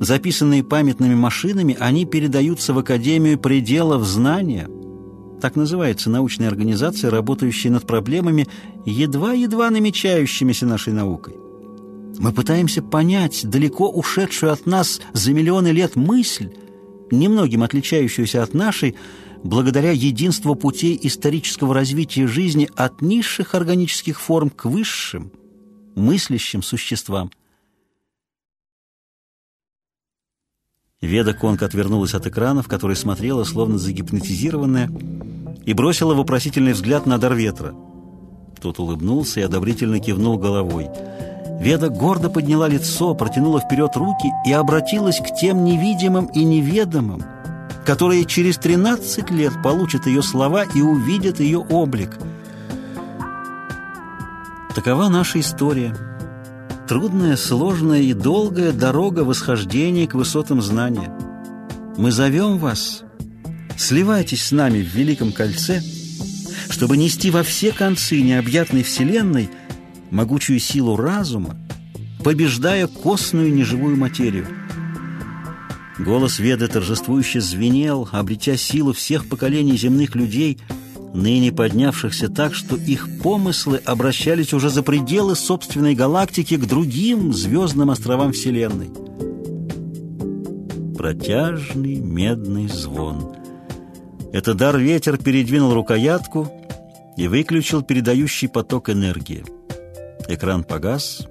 Записанные памятными машинами, они передаются в Академию пределов знания – так называется научная организация, работающая над проблемами, едва-едва намечающимися нашей наукой. Мы пытаемся понять далеко ушедшую от нас за миллионы лет мысль, немногим отличающуюся от нашей, благодаря единству путей исторического развития жизни от низших органических форм к высшим, мыслящим существам. Веда Конг отвернулась от экрана, в который смотрела, словно загипнотизированная, и бросила вопросительный взгляд на дар ветра. Тот улыбнулся и одобрительно кивнул головой. Веда гордо подняла лицо, протянула вперед руки и обратилась к тем невидимым и неведомым, которые через 13 лет получат ее слова и увидят ее облик. Такова наша история. Трудная, сложная и долгая дорога восхождения к высотам знания. Мы зовем вас Сливайтесь с нами в Великом Кольце, чтобы нести во все концы необъятной Вселенной могучую силу разума, побеждая костную неживую материю. Голос Веды торжествующе звенел, обретя силу всех поколений земных людей, ныне поднявшихся так, что их помыслы обращались уже за пределы собственной галактики к другим звездным островам Вселенной. Протяжный медный звон — это дар ветер передвинул рукоятку и выключил передающий поток энергии. Экран погас.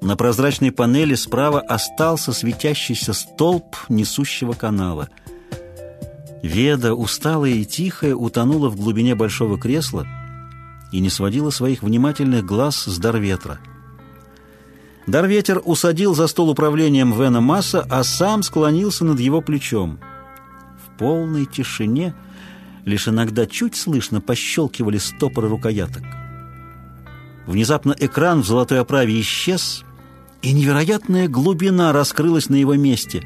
На прозрачной панели справа остался светящийся столб несущего канала. Веда, усталая и тихая, утонула в глубине большого кресла и не сводила своих внимательных глаз с дар ветра. Дарветер усадил за стол управлением Вена Масса, а сам склонился над его плечом — полной тишине лишь иногда чуть слышно пощелкивали стопоры рукояток. Внезапно экран в золотой оправе исчез, и невероятная глубина раскрылась на его месте.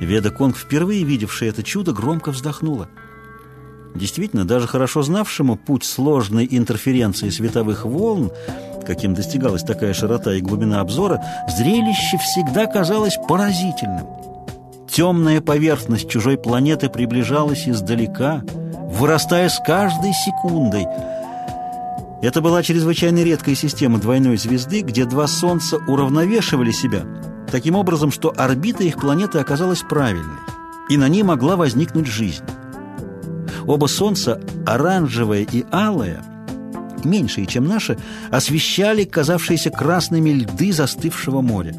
Веда Конг, впервые видевшая это чудо, громко вздохнула. Действительно, даже хорошо знавшему путь сложной интерференции световых волн, каким достигалась такая широта и глубина обзора, зрелище всегда казалось поразительным. Темная поверхность чужой планеты приближалась издалека, вырастая с каждой секундой. Это была чрезвычайно редкая система двойной звезды, где два Солнца уравновешивали себя, таким образом, что орбита их планеты оказалась правильной, и на ней могла возникнуть жизнь. Оба Солнца, оранжевое и алое, меньшие, чем наши, освещали казавшиеся красными льды застывшего моря.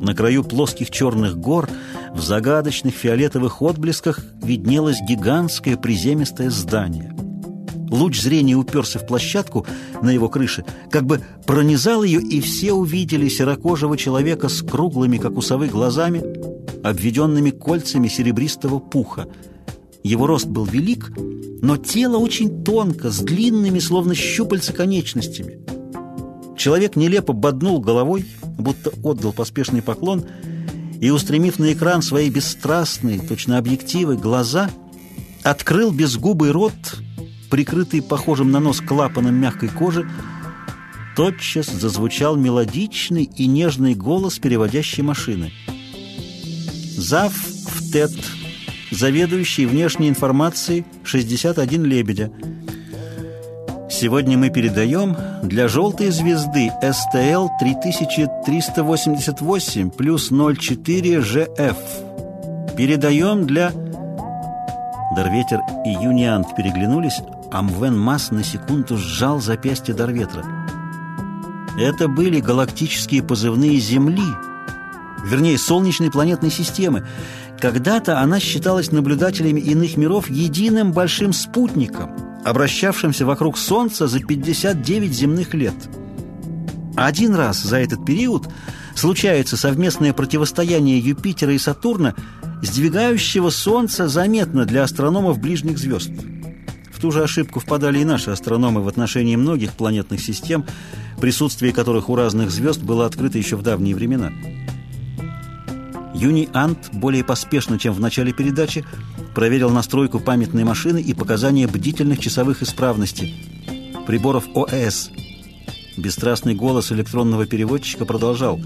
На краю плоских черных гор в загадочных фиолетовых отблесках виднелось гигантское приземистое здание. Луч зрения уперся в площадку на его крыше, как бы пронизал ее, и все увидели серокожего человека с круглыми, как у совы, глазами, обведенными кольцами серебристого пуха. Его рост был велик, но тело очень тонко, с длинными, словно щупальца, конечностями. Человек нелепо боднул головой, будто отдал поспешный поклон — и, устремив на экран свои бесстрастные, точно объективы, глаза, открыл безгубый рот, прикрытый похожим на нос клапаном мягкой кожи, тотчас зазвучал мелодичный и нежный голос переводящей машины. «Зав в ТЭТ, заведующий внешней информацией 61 Лебедя». Сегодня мы передаем для желтой звезды STL 3388 плюс 04 GF. Передаем для... Дарветер и Юниант переглянулись, а Мвен Масс на секунду сжал запястье Дарветра. Это были галактические позывные Земли, вернее, Солнечной планетной системы. Когда-то она считалась наблюдателями иных миров единым большим спутником, обращавшимся вокруг Солнца за 59 земных лет. Один раз за этот период случается совместное противостояние Юпитера и Сатурна, сдвигающего Солнце заметно для астрономов ближних звезд. Ту же ошибку впадали и наши астрономы в отношении многих планетных систем, присутствие которых у разных звезд было открыто еще в давние времена. Юни Ант более поспешно, чем в начале передачи, проверил настройку памятной машины и показания бдительных часовых исправностей приборов ОС. Бесстрастный голос электронного переводчика продолжал.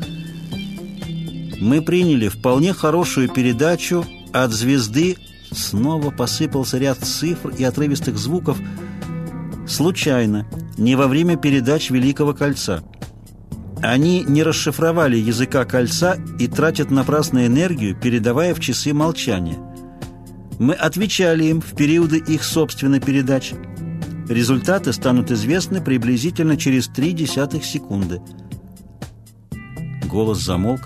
«Мы приняли вполне хорошую передачу от звезды...» Снова посыпался ряд цифр и отрывистых звуков. «Случайно, не во время передач Великого Кольца». Они не расшифровали языка кольца и тратят напрасно энергию, передавая в часы молчания. Мы отвечали им в периоды их собственной передачи. Результаты станут известны приблизительно через три десятых секунды. Голос замолк.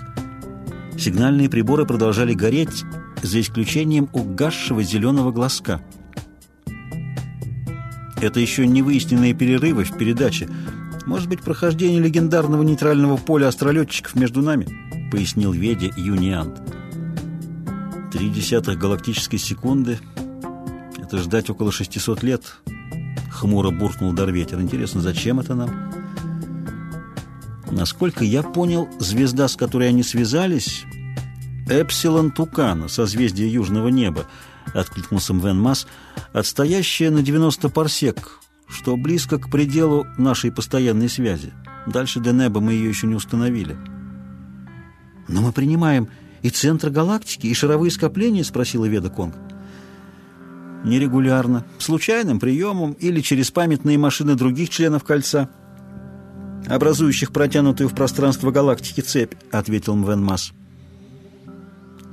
Сигнальные приборы продолжали гореть, за исключением угасшего зеленого глазка. Это еще не выясненные перерывы в передаче – может быть, прохождение легендарного нейтрального поля астролетчиков между нами?» — пояснил Веде Юниант. «Три десятых галактической секунды — это ждать около 600 лет», — хмуро буркнул Дарветер. «Интересно, зачем это нам?» Насколько я понял, звезда, с которой они связались, Эпсилон Тукана, созвездие южного неба, откликнулся Мвен Масс, отстоящая на 90 парсек, что близко к пределу нашей постоянной связи. Дальше Денеба мы ее еще не установили. «Но мы принимаем и центр галактики, и шаровые скопления?» — спросила Веда Конг. «Нерегулярно, случайным приемом или через памятные машины других членов кольца, образующих протянутую в пространство галактики цепь», — ответил Мвен Масс.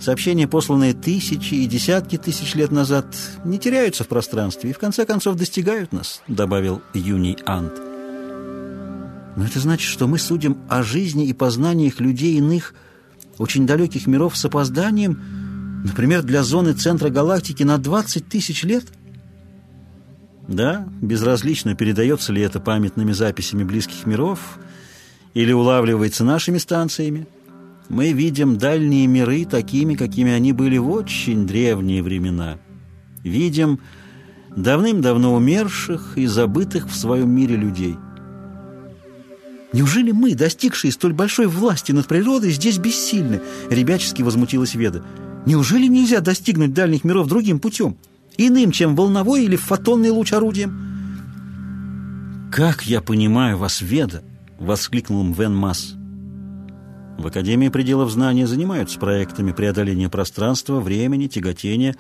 Сообщения, посланные тысячи и десятки тысяч лет назад, не теряются в пространстве и в конце концов достигают нас», — добавил Юний Ант. «Но это значит, что мы судим о жизни и познаниях людей иных, очень далеких миров с опозданием, например, для зоны центра галактики на 20 тысяч лет?» Да, безразлично, передается ли это памятными записями близких миров или улавливается нашими станциями мы видим дальние миры такими, какими они были в очень древние времена. Видим давным-давно умерших и забытых в своем мире людей. «Неужели мы, достигшие столь большой власти над природой, здесь бессильны?» — ребячески возмутилась Веда. «Неужели нельзя достигнуть дальних миров другим путем, иным, чем волновой или фотонный луч орудием?» «Как я понимаю вас, Веда!» — воскликнул Мвен Масс. В Академии пределов знания занимаются проектами преодоления пространства, времени, тяготения,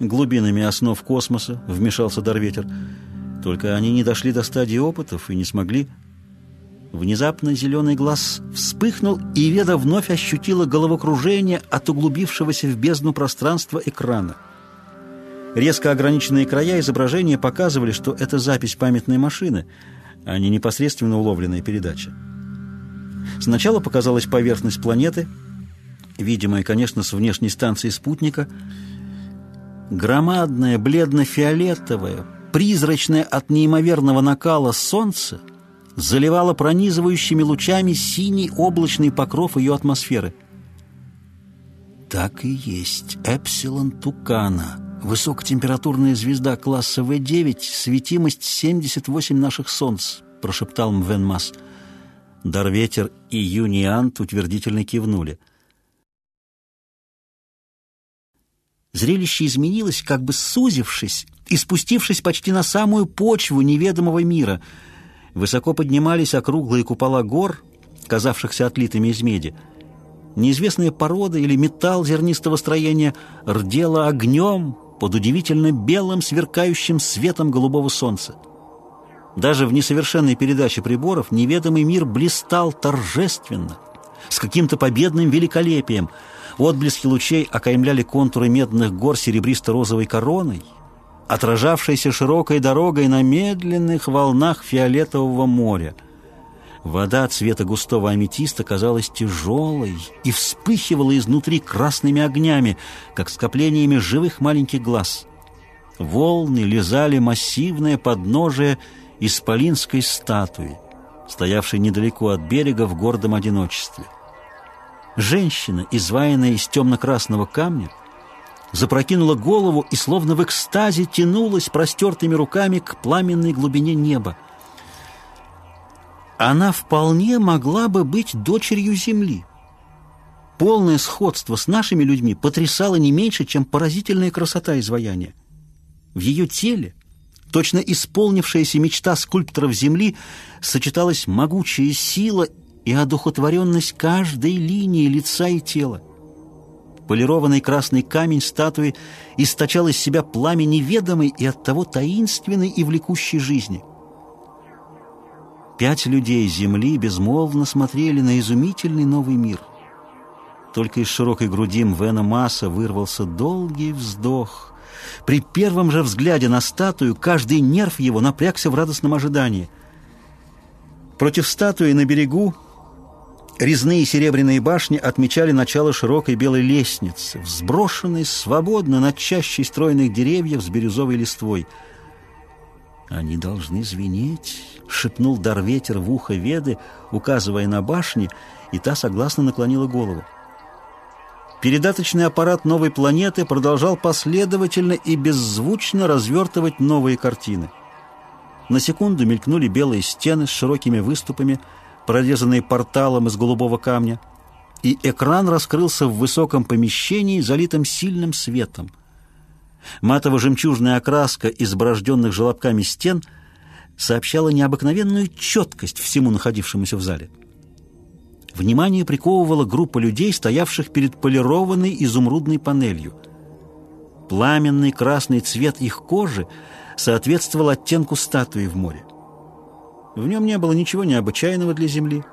глубинами основ космоса, вмешался Дарветер. Только они не дошли до стадии опытов и не смогли. Внезапно зеленый глаз вспыхнул, и Веда вновь ощутила головокружение от углубившегося в бездну пространства экрана. Резко ограниченные края изображения показывали, что это запись памятной машины, а не непосредственно уловленная передача. Сначала показалась поверхность планеты, видимая, конечно, с внешней станции спутника. Громадное, бледно-фиолетовое, призрачное от неимоверного накала солнце заливало пронизывающими лучами синий облачный покров ее атмосферы. Так и есть. Эпсилон Тукана. Высокотемпературная звезда класса В9, светимость 78 наших солнц, прошептал Мвен Масс. Дарветер и Юниант утвердительно кивнули. Зрелище изменилось, как бы сузившись и спустившись почти на самую почву неведомого мира. Высоко поднимались округлые купола гор, казавшихся отлитыми из меди. Неизвестная порода или металл зернистого строения рдела огнем под удивительно белым сверкающим светом голубого солнца. Даже в несовершенной передаче приборов неведомый мир блистал торжественно, с каким-то победным великолепием. Отблески лучей окаймляли контуры медных гор серебристо-розовой короной, отражавшейся широкой дорогой на медленных волнах фиолетового моря. Вода цвета густого аметиста казалась тяжелой и вспыхивала изнутри красными огнями, как скоплениями живых маленьких глаз. Волны лизали массивное подножие исполинской статуи, стоявшей недалеко от берега в гордом одиночестве. Женщина, изваянная из темно-красного камня, запрокинула голову и словно в экстазе тянулась простертыми руками к пламенной глубине неба. Она вполне могла бы быть дочерью Земли. Полное сходство с нашими людьми потрясало не меньше, чем поразительная красота изваяния. В ее теле Точно исполнившаяся мечта скульпторов Земли сочеталась могучая сила и одухотворенность каждой линии лица и тела. Полированный красный камень статуи источал из себя пламя неведомой и оттого таинственной и влекущей жизни. Пять людей Земли безмолвно смотрели на изумительный новый мир. Только из широкой груди Мвена Масса вырвался долгий вздох – при первом же взгляде на статую каждый нерв его напрягся в радостном ожидании. Против статуи на берегу резные серебряные башни отмечали начало широкой белой лестницы, взброшенной свободно над чащей стройных деревьев с бирюзовой листвой. «Они должны звенеть», — шепнул Дарветер в ухо Веды, указывая на башни, и та согласно наклонила голову. Передаточный аппарат новой планеты продолжал последовательно и беззвучно развертывать новые картины. На секунду мелькнули белые стены с широкими выступами, прорезанные порталом из голубого камня, и экран раскрылся в высоком помещении, залитом сильным светом. Матово-жемчужная окраска изборожденных желобками стен сообщала необыкновенную четкость всему находившемуся в зале. Внимание приковывала группа людей, стоявших перед полированной изумрудной панелью. Пламенный красный цвет их кожи соответствовал оттенку статуи в море. В нем не было ничего необычайного для Земли.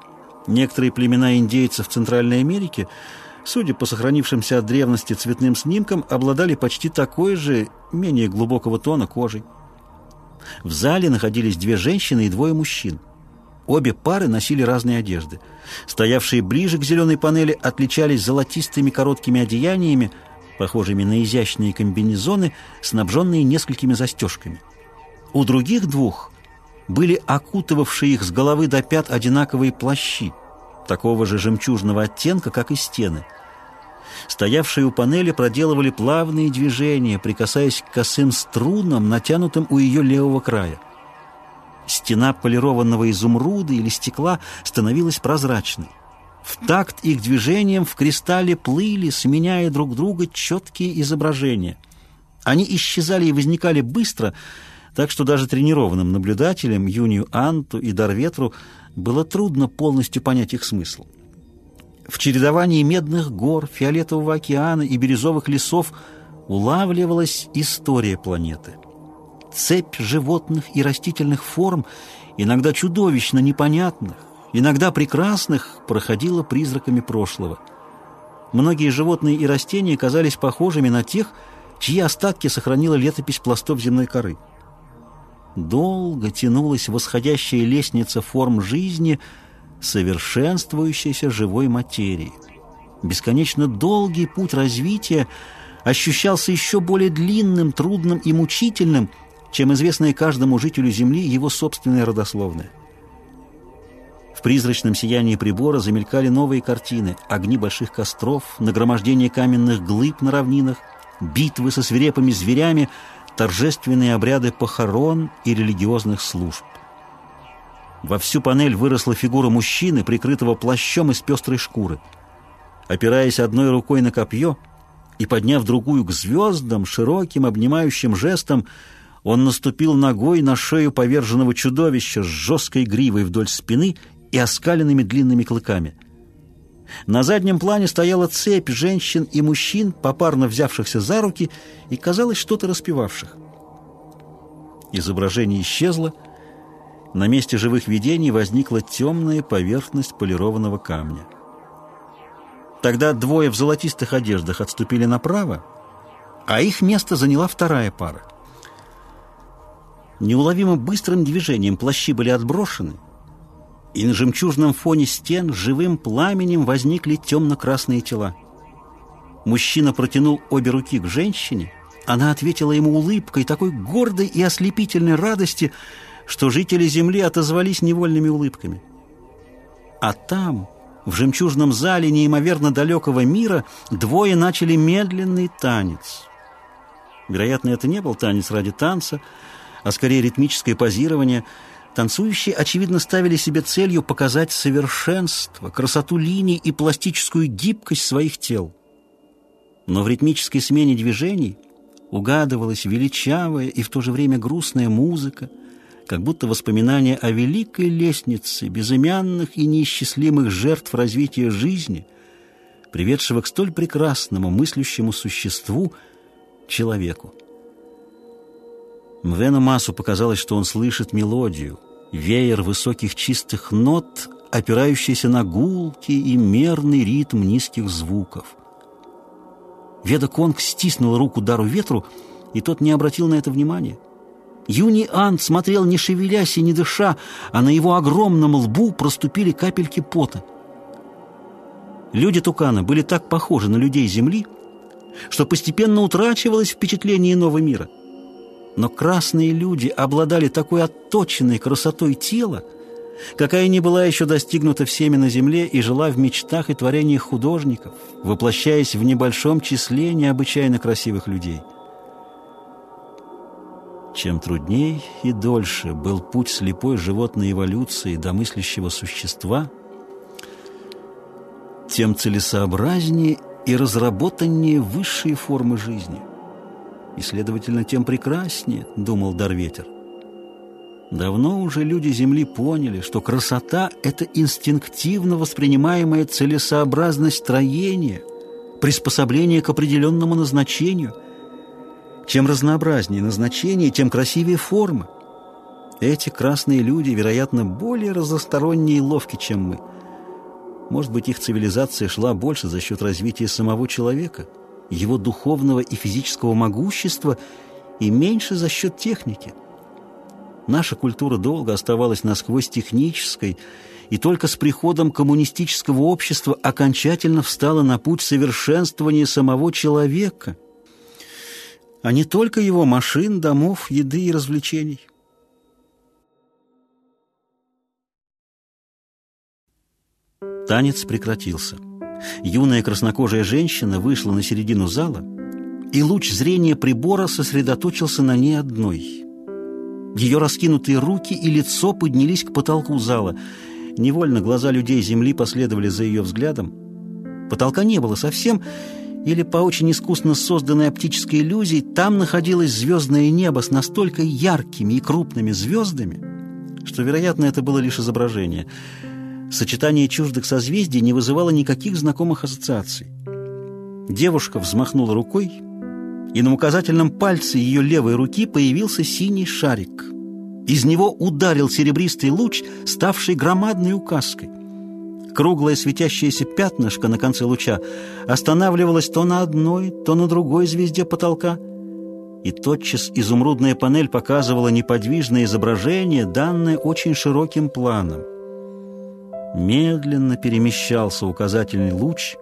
Некоторые племена индейцев Центральной Америки, судя по сохранившимся от древности цветным снимкам, обладали почти такой же, менее глубокого тона кожей. В зале находились две женщины и двое мужчин. Обе пары носили разные одежды. Стоявшие ближе к зеленой панели отличались золотистыми короткими одеяниями, похожими на изящные комбинезоны, снабженные несколькими застежками. У других двух были окутывавшие их с головы до пят одинаковые плащи, такого же жемчужного оттенка, как и стены. Стоявшие у панели проделывали плавные движения, прикасаясь к косым струнам, натянутым у ее левого края. Стена полированного изумруда или стекла становилась прозрачной. В такт их движением в кристалле плыли, сменяя друг друга четкие изображения. Они исчезали и возникали быстро, так что даже тренированным наблюдателям, Юнию Анту и Дарветру, было трудно полностью понять их смысл. В чередовании медных гор, фиолетового океана и бирюзовых лесов улавливалась история планеты — цепь животных и растительных форм, иногда чудовищно непонятных, иногда прекрасных, проходила призраками прошлого. Многие животные и растения казались похожими на тех, чьи остатки сохранила летопись пластов земной коры. Долго тянулась восходящая лестница форм жизни, совершенствующейся живой материи. Бесконечно долгий путь развития ощущался еще более длинным, трудным и мучительным, чем известное каждому жителю Земли его собственное родословное. В призрачном сиянии прибора замелькали новые картины, огни больших костров, нагромождение каменных глыб на равнинах, битвы со свирепыми зверями, торжественные обряды похорон и религиозных служб. Во всю панель выросла фигура мужчины, прикрытого плащом из пестрой шкуры. Опираясь одной рукой на копье и подняв другую к звездам, широким обнимающим жестом, он наступил ногой на шею поверженного чудовища с жесткой гривой вдоль спины и оскаленными длинными клыками. На заднем плане стояла цепь женщин и мужчин, попарно взявшихся за руки и, казалось, что-то распевавших. Изображение исчезло, На месте живых видений возникла темная поверхность полированного камня. Тогда двое в золотистых одеждах отступили направо, а их место заняла вторая пара. Неуловимо быстрым движением плащи были отброшены, и на жемчужном фоне стен живым пламенем возникли темно-красные тела. Мужчина протянул обе руки к женщине, она ответила ему улыбкой такой гордой и ослепительной радости, что жители земли отозвались невольными улыбками. А там, в жемчужном зале неимоверно далекого мира, двое начали медленный танец. Вероятно, это не был танец ради танца, а скорее ритмическое позирование. Танцующие, очевидно, ставили себе целью показать совершенство, красоту линий и пластическую гибкость своих тел. Но в ритмической смене движений угадывалась величавая и в то же время грустная музыка, как будто воспоминание о великой лестнице безымянных и неисчислимых жертв развития жизни, приведшего к столь прекрасному мыслящему существу человеку. Мвену Масу показалось, что он слышит мелодию, веер высоких чистых нот, опирающийся на гулкий и мерный ритм низких звуков. Веда Конг стиснул руку Дару Ветру, и тот не обратил на это внимания. Юни Ан смотрел, не шевелясь и не дыша, а на его огромном лбу проступили капельки пота. Люди Тукана были так похожи на людей Земли, что постепенно утрачивалось впечатление иного мира. Но красные люди обладали такой отточенной красотой тела, какая не была еще достигнута всеми на земле и жила в мечтах и творениях художников, воплощаясь в небольшом числе необычайно красивых людей – чем трудней и дольше был путь слепой животной эволюции до мыслящего существа, тем целесообразнее и разработаннее высшие формы жизни. И, следовательно, тем прекраснее, думал Дарветер. Давно уже люди Земли поняли, что красота – это инстинктивно воспринимаемая целесообразность строения, приспособление к определенному назначению – чем разнообразнее назначение, тем красивее форма. Эти красные люди, вероятно, более разносторонние и ловки, чем мы. Может быть, их цивилизация шла больше за счет развития самого человека, его духовного и физического могущества, и меньше за счет техники. Наша культура долго оставалась насквозь технической, и только с приходом коммунистического общества окончательно встала на путь совершенствования самого человека – а не только его машин, домов, еды и развлечений. Танец прекратился. Юная краснокожая женщина вышла на середину зала, и луч зрения прибора сосредоточился на ней одной. Ее раскинутые руки и лицо поднялись к потолку зала. Невольно глаза людей земли последовали за ее взглядом. Потолка не было совсем, или по очень искусно созданной оптической иллюзии там находилось звездное небо с настолько яркими и крупными звездами, что, вероятно, это было лишь изображение. Сочетание чуждых созвездий не вызывало никаких знакомых ассоциаций. Девушка взмахнула рукой, и на указательном пальце ее левой руки появился синий шарик. Из него ударил серебристый луч, ставший громадной указкой. Круглое светящееся пятнышко на конце луча останавливалось то на одной, то на другой звезде потолка, и тотчас изумрудная панель показывала неподвижное изображение, данное очень широким планом. Медленно перемещался указательный луч,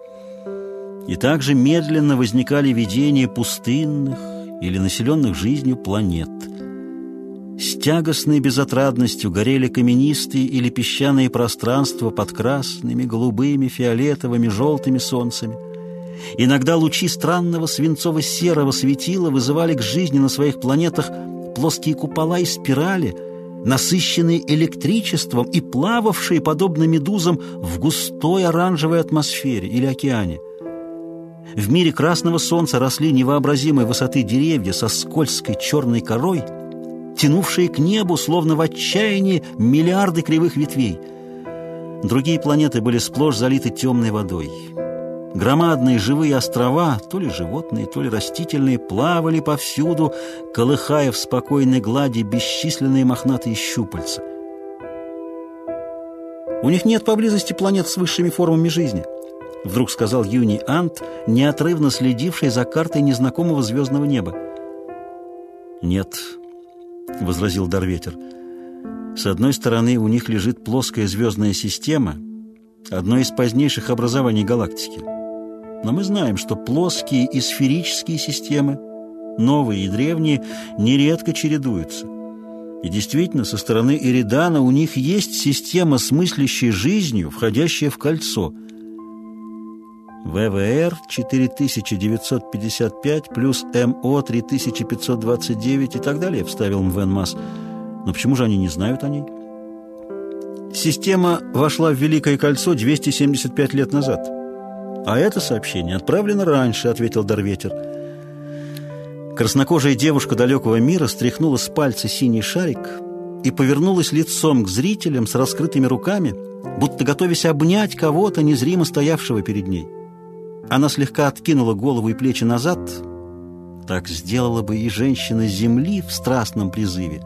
и также медленно возникали видения пустынных или населенных жизнью планет – с тягостной безотрадностью горели каменистые или песчаные пространства под красными, голубыми, фиолетовыми, желтыми солнцами. Иногда лучи странного свинцово-серого светила вызывали к жизни на своих планетах плоские купола и спирали, насыщенные электричеством и плававшие, подобно медузам, в густой оранжевой атмосфере или океане. В мире красного солнца росли невообразимой высоты деревья со скользкой черной корой – тянувшие к небу, словно в отчаянии, миллиарды кривых ветвей. Другие планеты были сплошь залиты темной водой. Громадные живые острова, то ли животные, то ли растительные, плавали повсюду, колыхая в спокойной глади бесчисленные мохнатые щупальца. У них нет поблизости планет с высшими формами жизни», — вдруг сказал Юни Ант, неотрывно следивший за картой незнакомого звездного неба. «Нет», — возразил Дарветер. «С одной стороны, у них лежит плоская звездная система, одно из позднейших образований галактики. Но мы знаем, что плоские и сферические системы, новые и древние, нередко чередуются. И действительно, со стороны Иридана у них есть система с мыслящей жизнью, входящая в кольцо. ВВР 4955 плюс МО 3529 и так далее, вставил Мвен Масс. Но почему же они не знают о ней? Система вошла в Великое кольцо 275 лет назад. А это сообщение отправлено раньше, ответил Дарветер. Краснокожая девушка далекого мира стряхнула с пальца синий шарик и повернулась лицом к зрителям с раскрытыми руками, будто готовясь обнять кого-то, незримо стоявшего перед ней. Она слегка откинула голову и плечи назад. Так сделала бы и женщина земли в страстном призыве.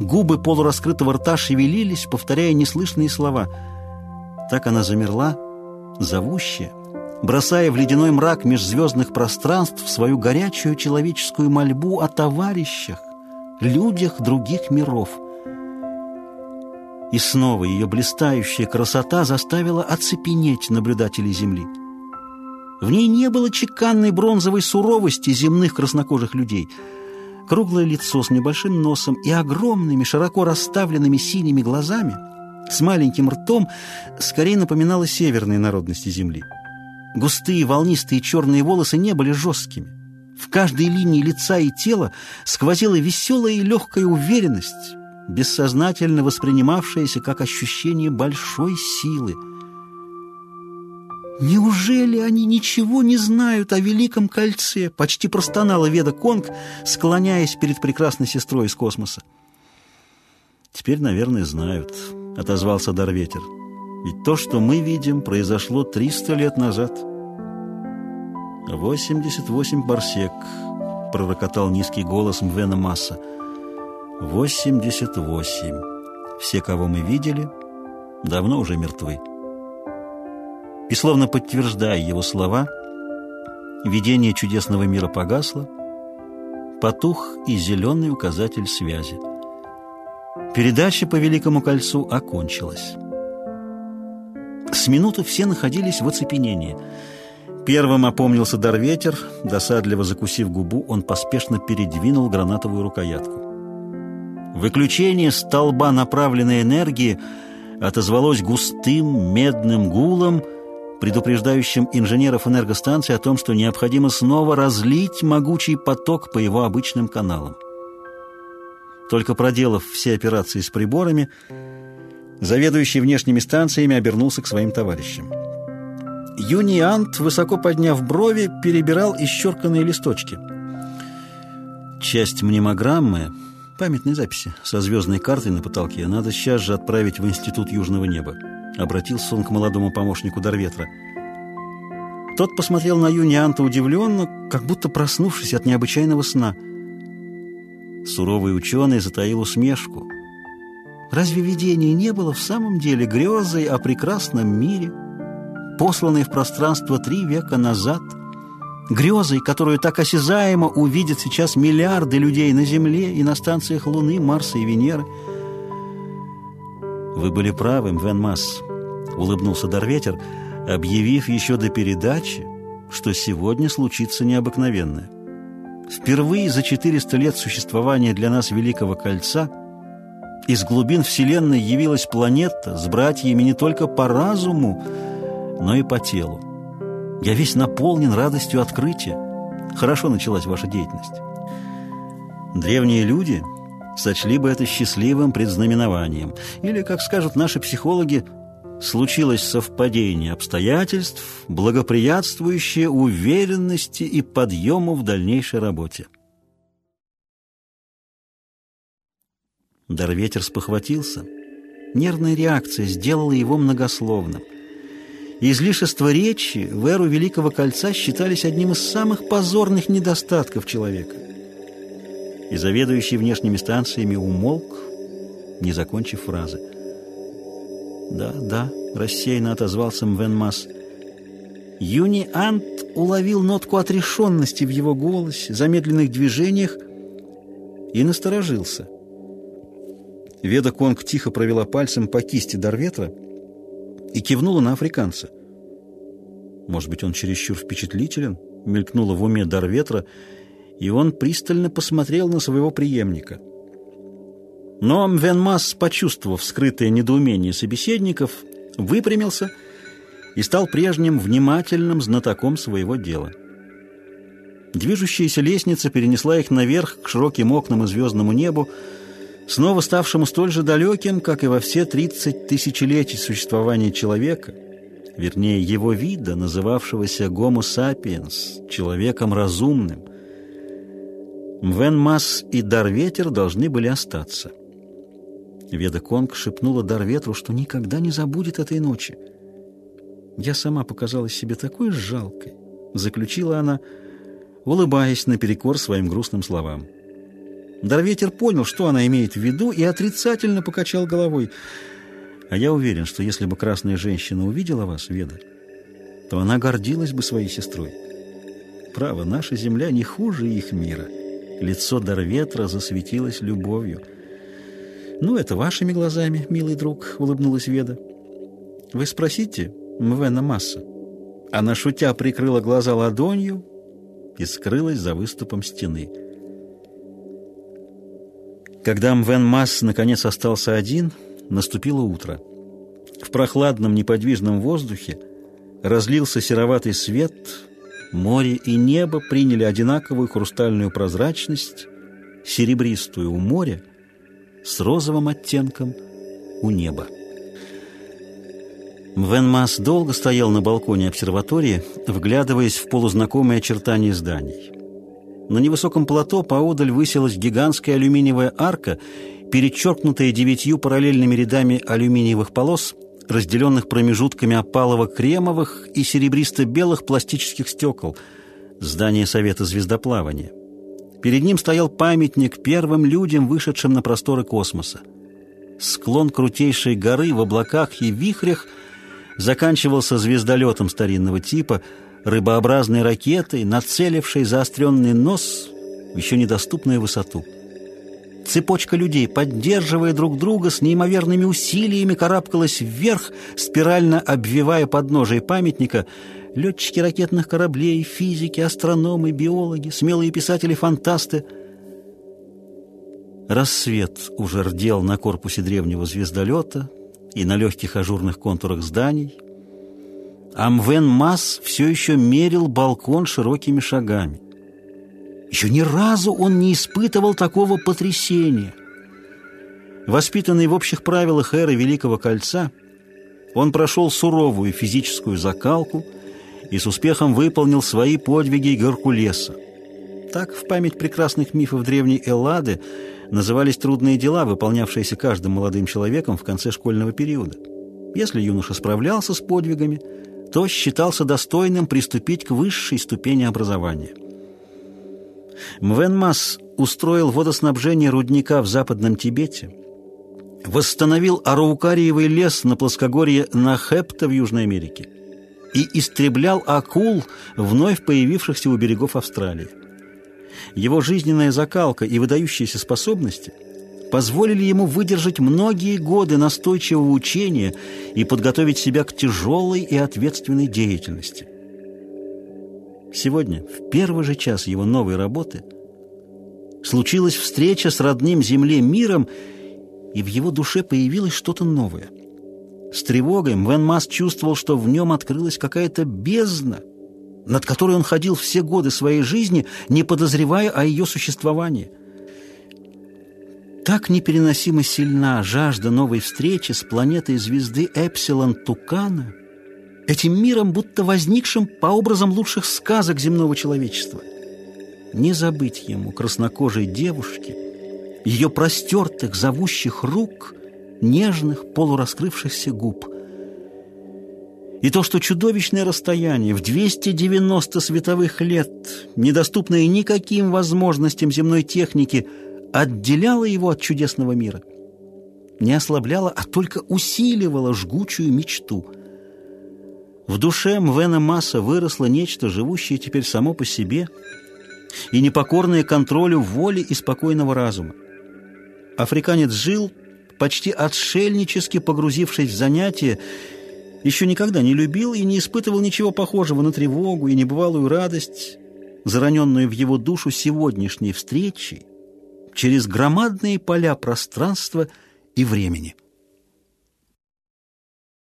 Губы полураскрытого рта шевелились, повторяя неслышные слова. Так она замерла, зовущая, бросая в ледяной мрак межзвездных пространств свою горячую человеческую мольбу о товарищах, людях других миров. И снова ее блистающая красота заставила оцепенеть наблюдателей Земли. В ней не было чеканной бронзовой суровости земных краснокожих людей. Круглое лицо с небольшим носом и огромными, широко расставленными синими глазами, с маленьким ртом, скорее напоминало северные народности Земли. Густые волнистые черные волосы не были жесткими. В каждой линии лица и тела сквозила веселая и легкая уверенность, бессознательно воспринимавшаяся как ощущение большой силы. «Неужели они ничего не знают о Великом Кольце?» — почти простонала Веда Конг, склоняясь перед прекрасной сестрой из космоса. «Теперь, наверное, знают», — отозвался Дарветер. «Ведь то, что мы видим, произошло 300 лет назад». «Восемьдесят восемь барсек», — пророкотал низкий голос Мвена Масса. «Восемьдесят восемь. Все, кого мы видели, давно уже мертвы». И словно подтверждая его слова, видение чудесного мира погасло, потух и зеленый указатель связи. Передача по Великому кольцу окончилась. С минуты все находились в оцепенении — Первым опомнился Дарветер, досадливо закусив губу, он поспешно передвинул гранатовую рукоятку. Выключение столба направленной энергии отозвалось густым медным гулом, предупреждающим инженеров энергостанции о том, что необходимо снова разлить могучий поток по его обычным каналам. Только проделав все операции с приборами, заведующий внешними станциями обернулся к своим товарищам. Юниант, высоко подняв брови, перебирал исчерканные листочки. Часть мнемограммы, памятной записи, со звездной картой на потолке, надо сейчас же отправить в Институт Южного Неба. Обратился он к молодому помощнику Дарветра. Тот посмотрел на Юнианта удивленно, как будто проснувшись от необычайного сна. Суровый ученый затаил усмешку. Разве видение не было в самом деле грезой о прекрасном мире, посланной в пространство три века назад, грезой, которую так осязаемо увидят сейчас миллиарды людей на Земле и на станциях Луны, Марса и Венеры. «Вы были правы, Мвен Масс», — улыбнулся Дарветер, объявив еще до передачи, что сегодня случится необыкновенное. Впервые за 400 лет существования для нас Великого Кольца из глубин Вселенной явилась планета с братьями не только по разуму, но и по телу. Я весь наполнен радостью открытия. Хорошо началась ваша деятельность. Древние люди сочли бы это счастливым предзнаменованием. Или, как скажут наши психологи, случилось совпадение обстоятельств, благоприятствующее уверенности и подъему в дальнейшей работе. Дарветер спохватился. Нервная реакция сделала его многословным – Излишества речи в эру Великого Кольца считались одним из самых позорных недостатков человека. И заведующий внешними станциями умолк, не закончив фразы. Да, да, рассеянно отозвался Мвен Масс. Юни Ант уловил нотку отрешенности в его голосе, замедленных движениях и насторожился. Веда Конг тихо провела пальцем по кисти Дарветра и кивнула на африканца. Может быть, он чересчур впечатлителен? Мелькнуло в уме Дарветра, и он пристально посмотрел на своего преемника. Но Мвенмас, почувствовав скрытое недоумение собеседников, выпрямился и стал прежним внимательным знатоком своего дела. Движущаяся лестница перенесла их наверх к широким окнам и звездному небу, снова ставшему столь же далеким, как и во все 30 тысячелетий существования человека, вернее, его вида, называвшегося Homo sapiens, человеком разумным. Мвен Мас и Дарветер должны были остаться. Веда Конг шепнула Дарветру, что никогда не забудет этой ночи. «Я сама показалась себе такой жалкой», — заключила она, улыбаясь наперекор своим грустным словам. Дарветер понял, что она имеет в виду, и отрицательно покачал головой. «А я уверен, что если бы красная женщина увидела вас, Веда, то она гордилась бы своей сестрой. Право, наша земля не хуже их мира». Лицо Дарветра засветилось любовью. «Ну, это вашими глазами, милый друг», — улыбнулась Веда. «Вы спросите Мвена Масса». Она, шутя, прикрыла глаза ладонью и скрылась за выступом стены. Когда Мвен Масс наконец остался один, наступило утро. В прохладном неподвижном воздухе разлился сероватый свет, море и небо приняли одинаковую хрустальную прозрачность, серебристую у моря — с розовым оттенком у неба. Мвенмас долго стоял на балконе обсерватории, вглядываясь в полузнакомые очертания зданий. На невысоком плато поодаль высилась гигантская алюминиевая арка, перечеркнутая девятью параллельными рядами алюминиевых полос, разделенных промежутками опалово-кремовых и серебристо-белых пластических стекол, здание Совета звездоплавания. Перед ним стоял памятник первым людям, вышедшим на просторы космоса. Склон крутейшей горы в облаках и вихрях заканчивался звездолетом старинного типа, рыбообразной ракетой, нацелившей заостренный нос в еще недоступную высоту. Цепочка людей, поддерживая друг друга, с неимоверными усилиями карабкалась вверх, спирально обвивая подножие памятника — летчики ракетных кораблей, физики, астрономы, биологи, смелые писатели-фантасты. Рассвет уже рдел на корпусе древнего звездолета и на легких ажурных контурах зданий. Амвен Масс все еще мерил балкон широкими шагами. Еще ни разу он не испытывал такого потрясения. Воспитанный в общих правилах эры Великого Кольца, он прошел суровую физическую закалку – и с успехом выполнил свои подвиги Геркулеса. Так в память прекрасных мифов древней Эллады назывались трудные дела, выполнявшиеся каждым молодым человеком в конце школьного периода. Если юноша справлялся с подвигами, то считался достойным приступить к высшей ступени образования. Мвенмас устроил водоснабжение рудника в Западном Тибете, восстановил араукариевый лес на плоскогорье Нахепта в Южной Америке, и истреблял акул, вновь появившихся у берегов Австралии. Его жизненная закалка и выдающиеся способности позволили ему выдержать многие годы настойчивого учения и подготовить себя к тяжелой и ответственной деятельности. Сегодня, в первый же час его новой работы, случилась встреча с родным земле миром, и в его душе появилось что-то новое – с тревогой Мвен Мас чувствовал, что в нем открылась какая-то бездна, над которой он ходил все годы своей жизни, не подозревая о ее существовании. Так непереносимо сильна жажда новой встречи с планетой звезды Эпсилон Тукана, этим миром, будто возникшим по образам лучших сказок земного человечества. Не забыть ему краснокожей девушки, ее простертых, зовущих рук — нежных, полураскрывшихся губ. И то, что чудовищное расстояние в 290 световых лет, недоступное никаким возможностям земной техники, отделяло его от чудесного мира. не ослабляла, а только усиливала жгучую мечту. В душе Мвена Масса выросло нечто, живущее теперь само по себе и непокорное контролю воли и спокойного разума. Африканец жил, почти отшельнически погрузившись в занятия, еще никогда не любил и не испытывал ничего похожего на тревогу и небывалую радость, зараненную в его душу сегодняшней встречей через громадные поля пространства и времени.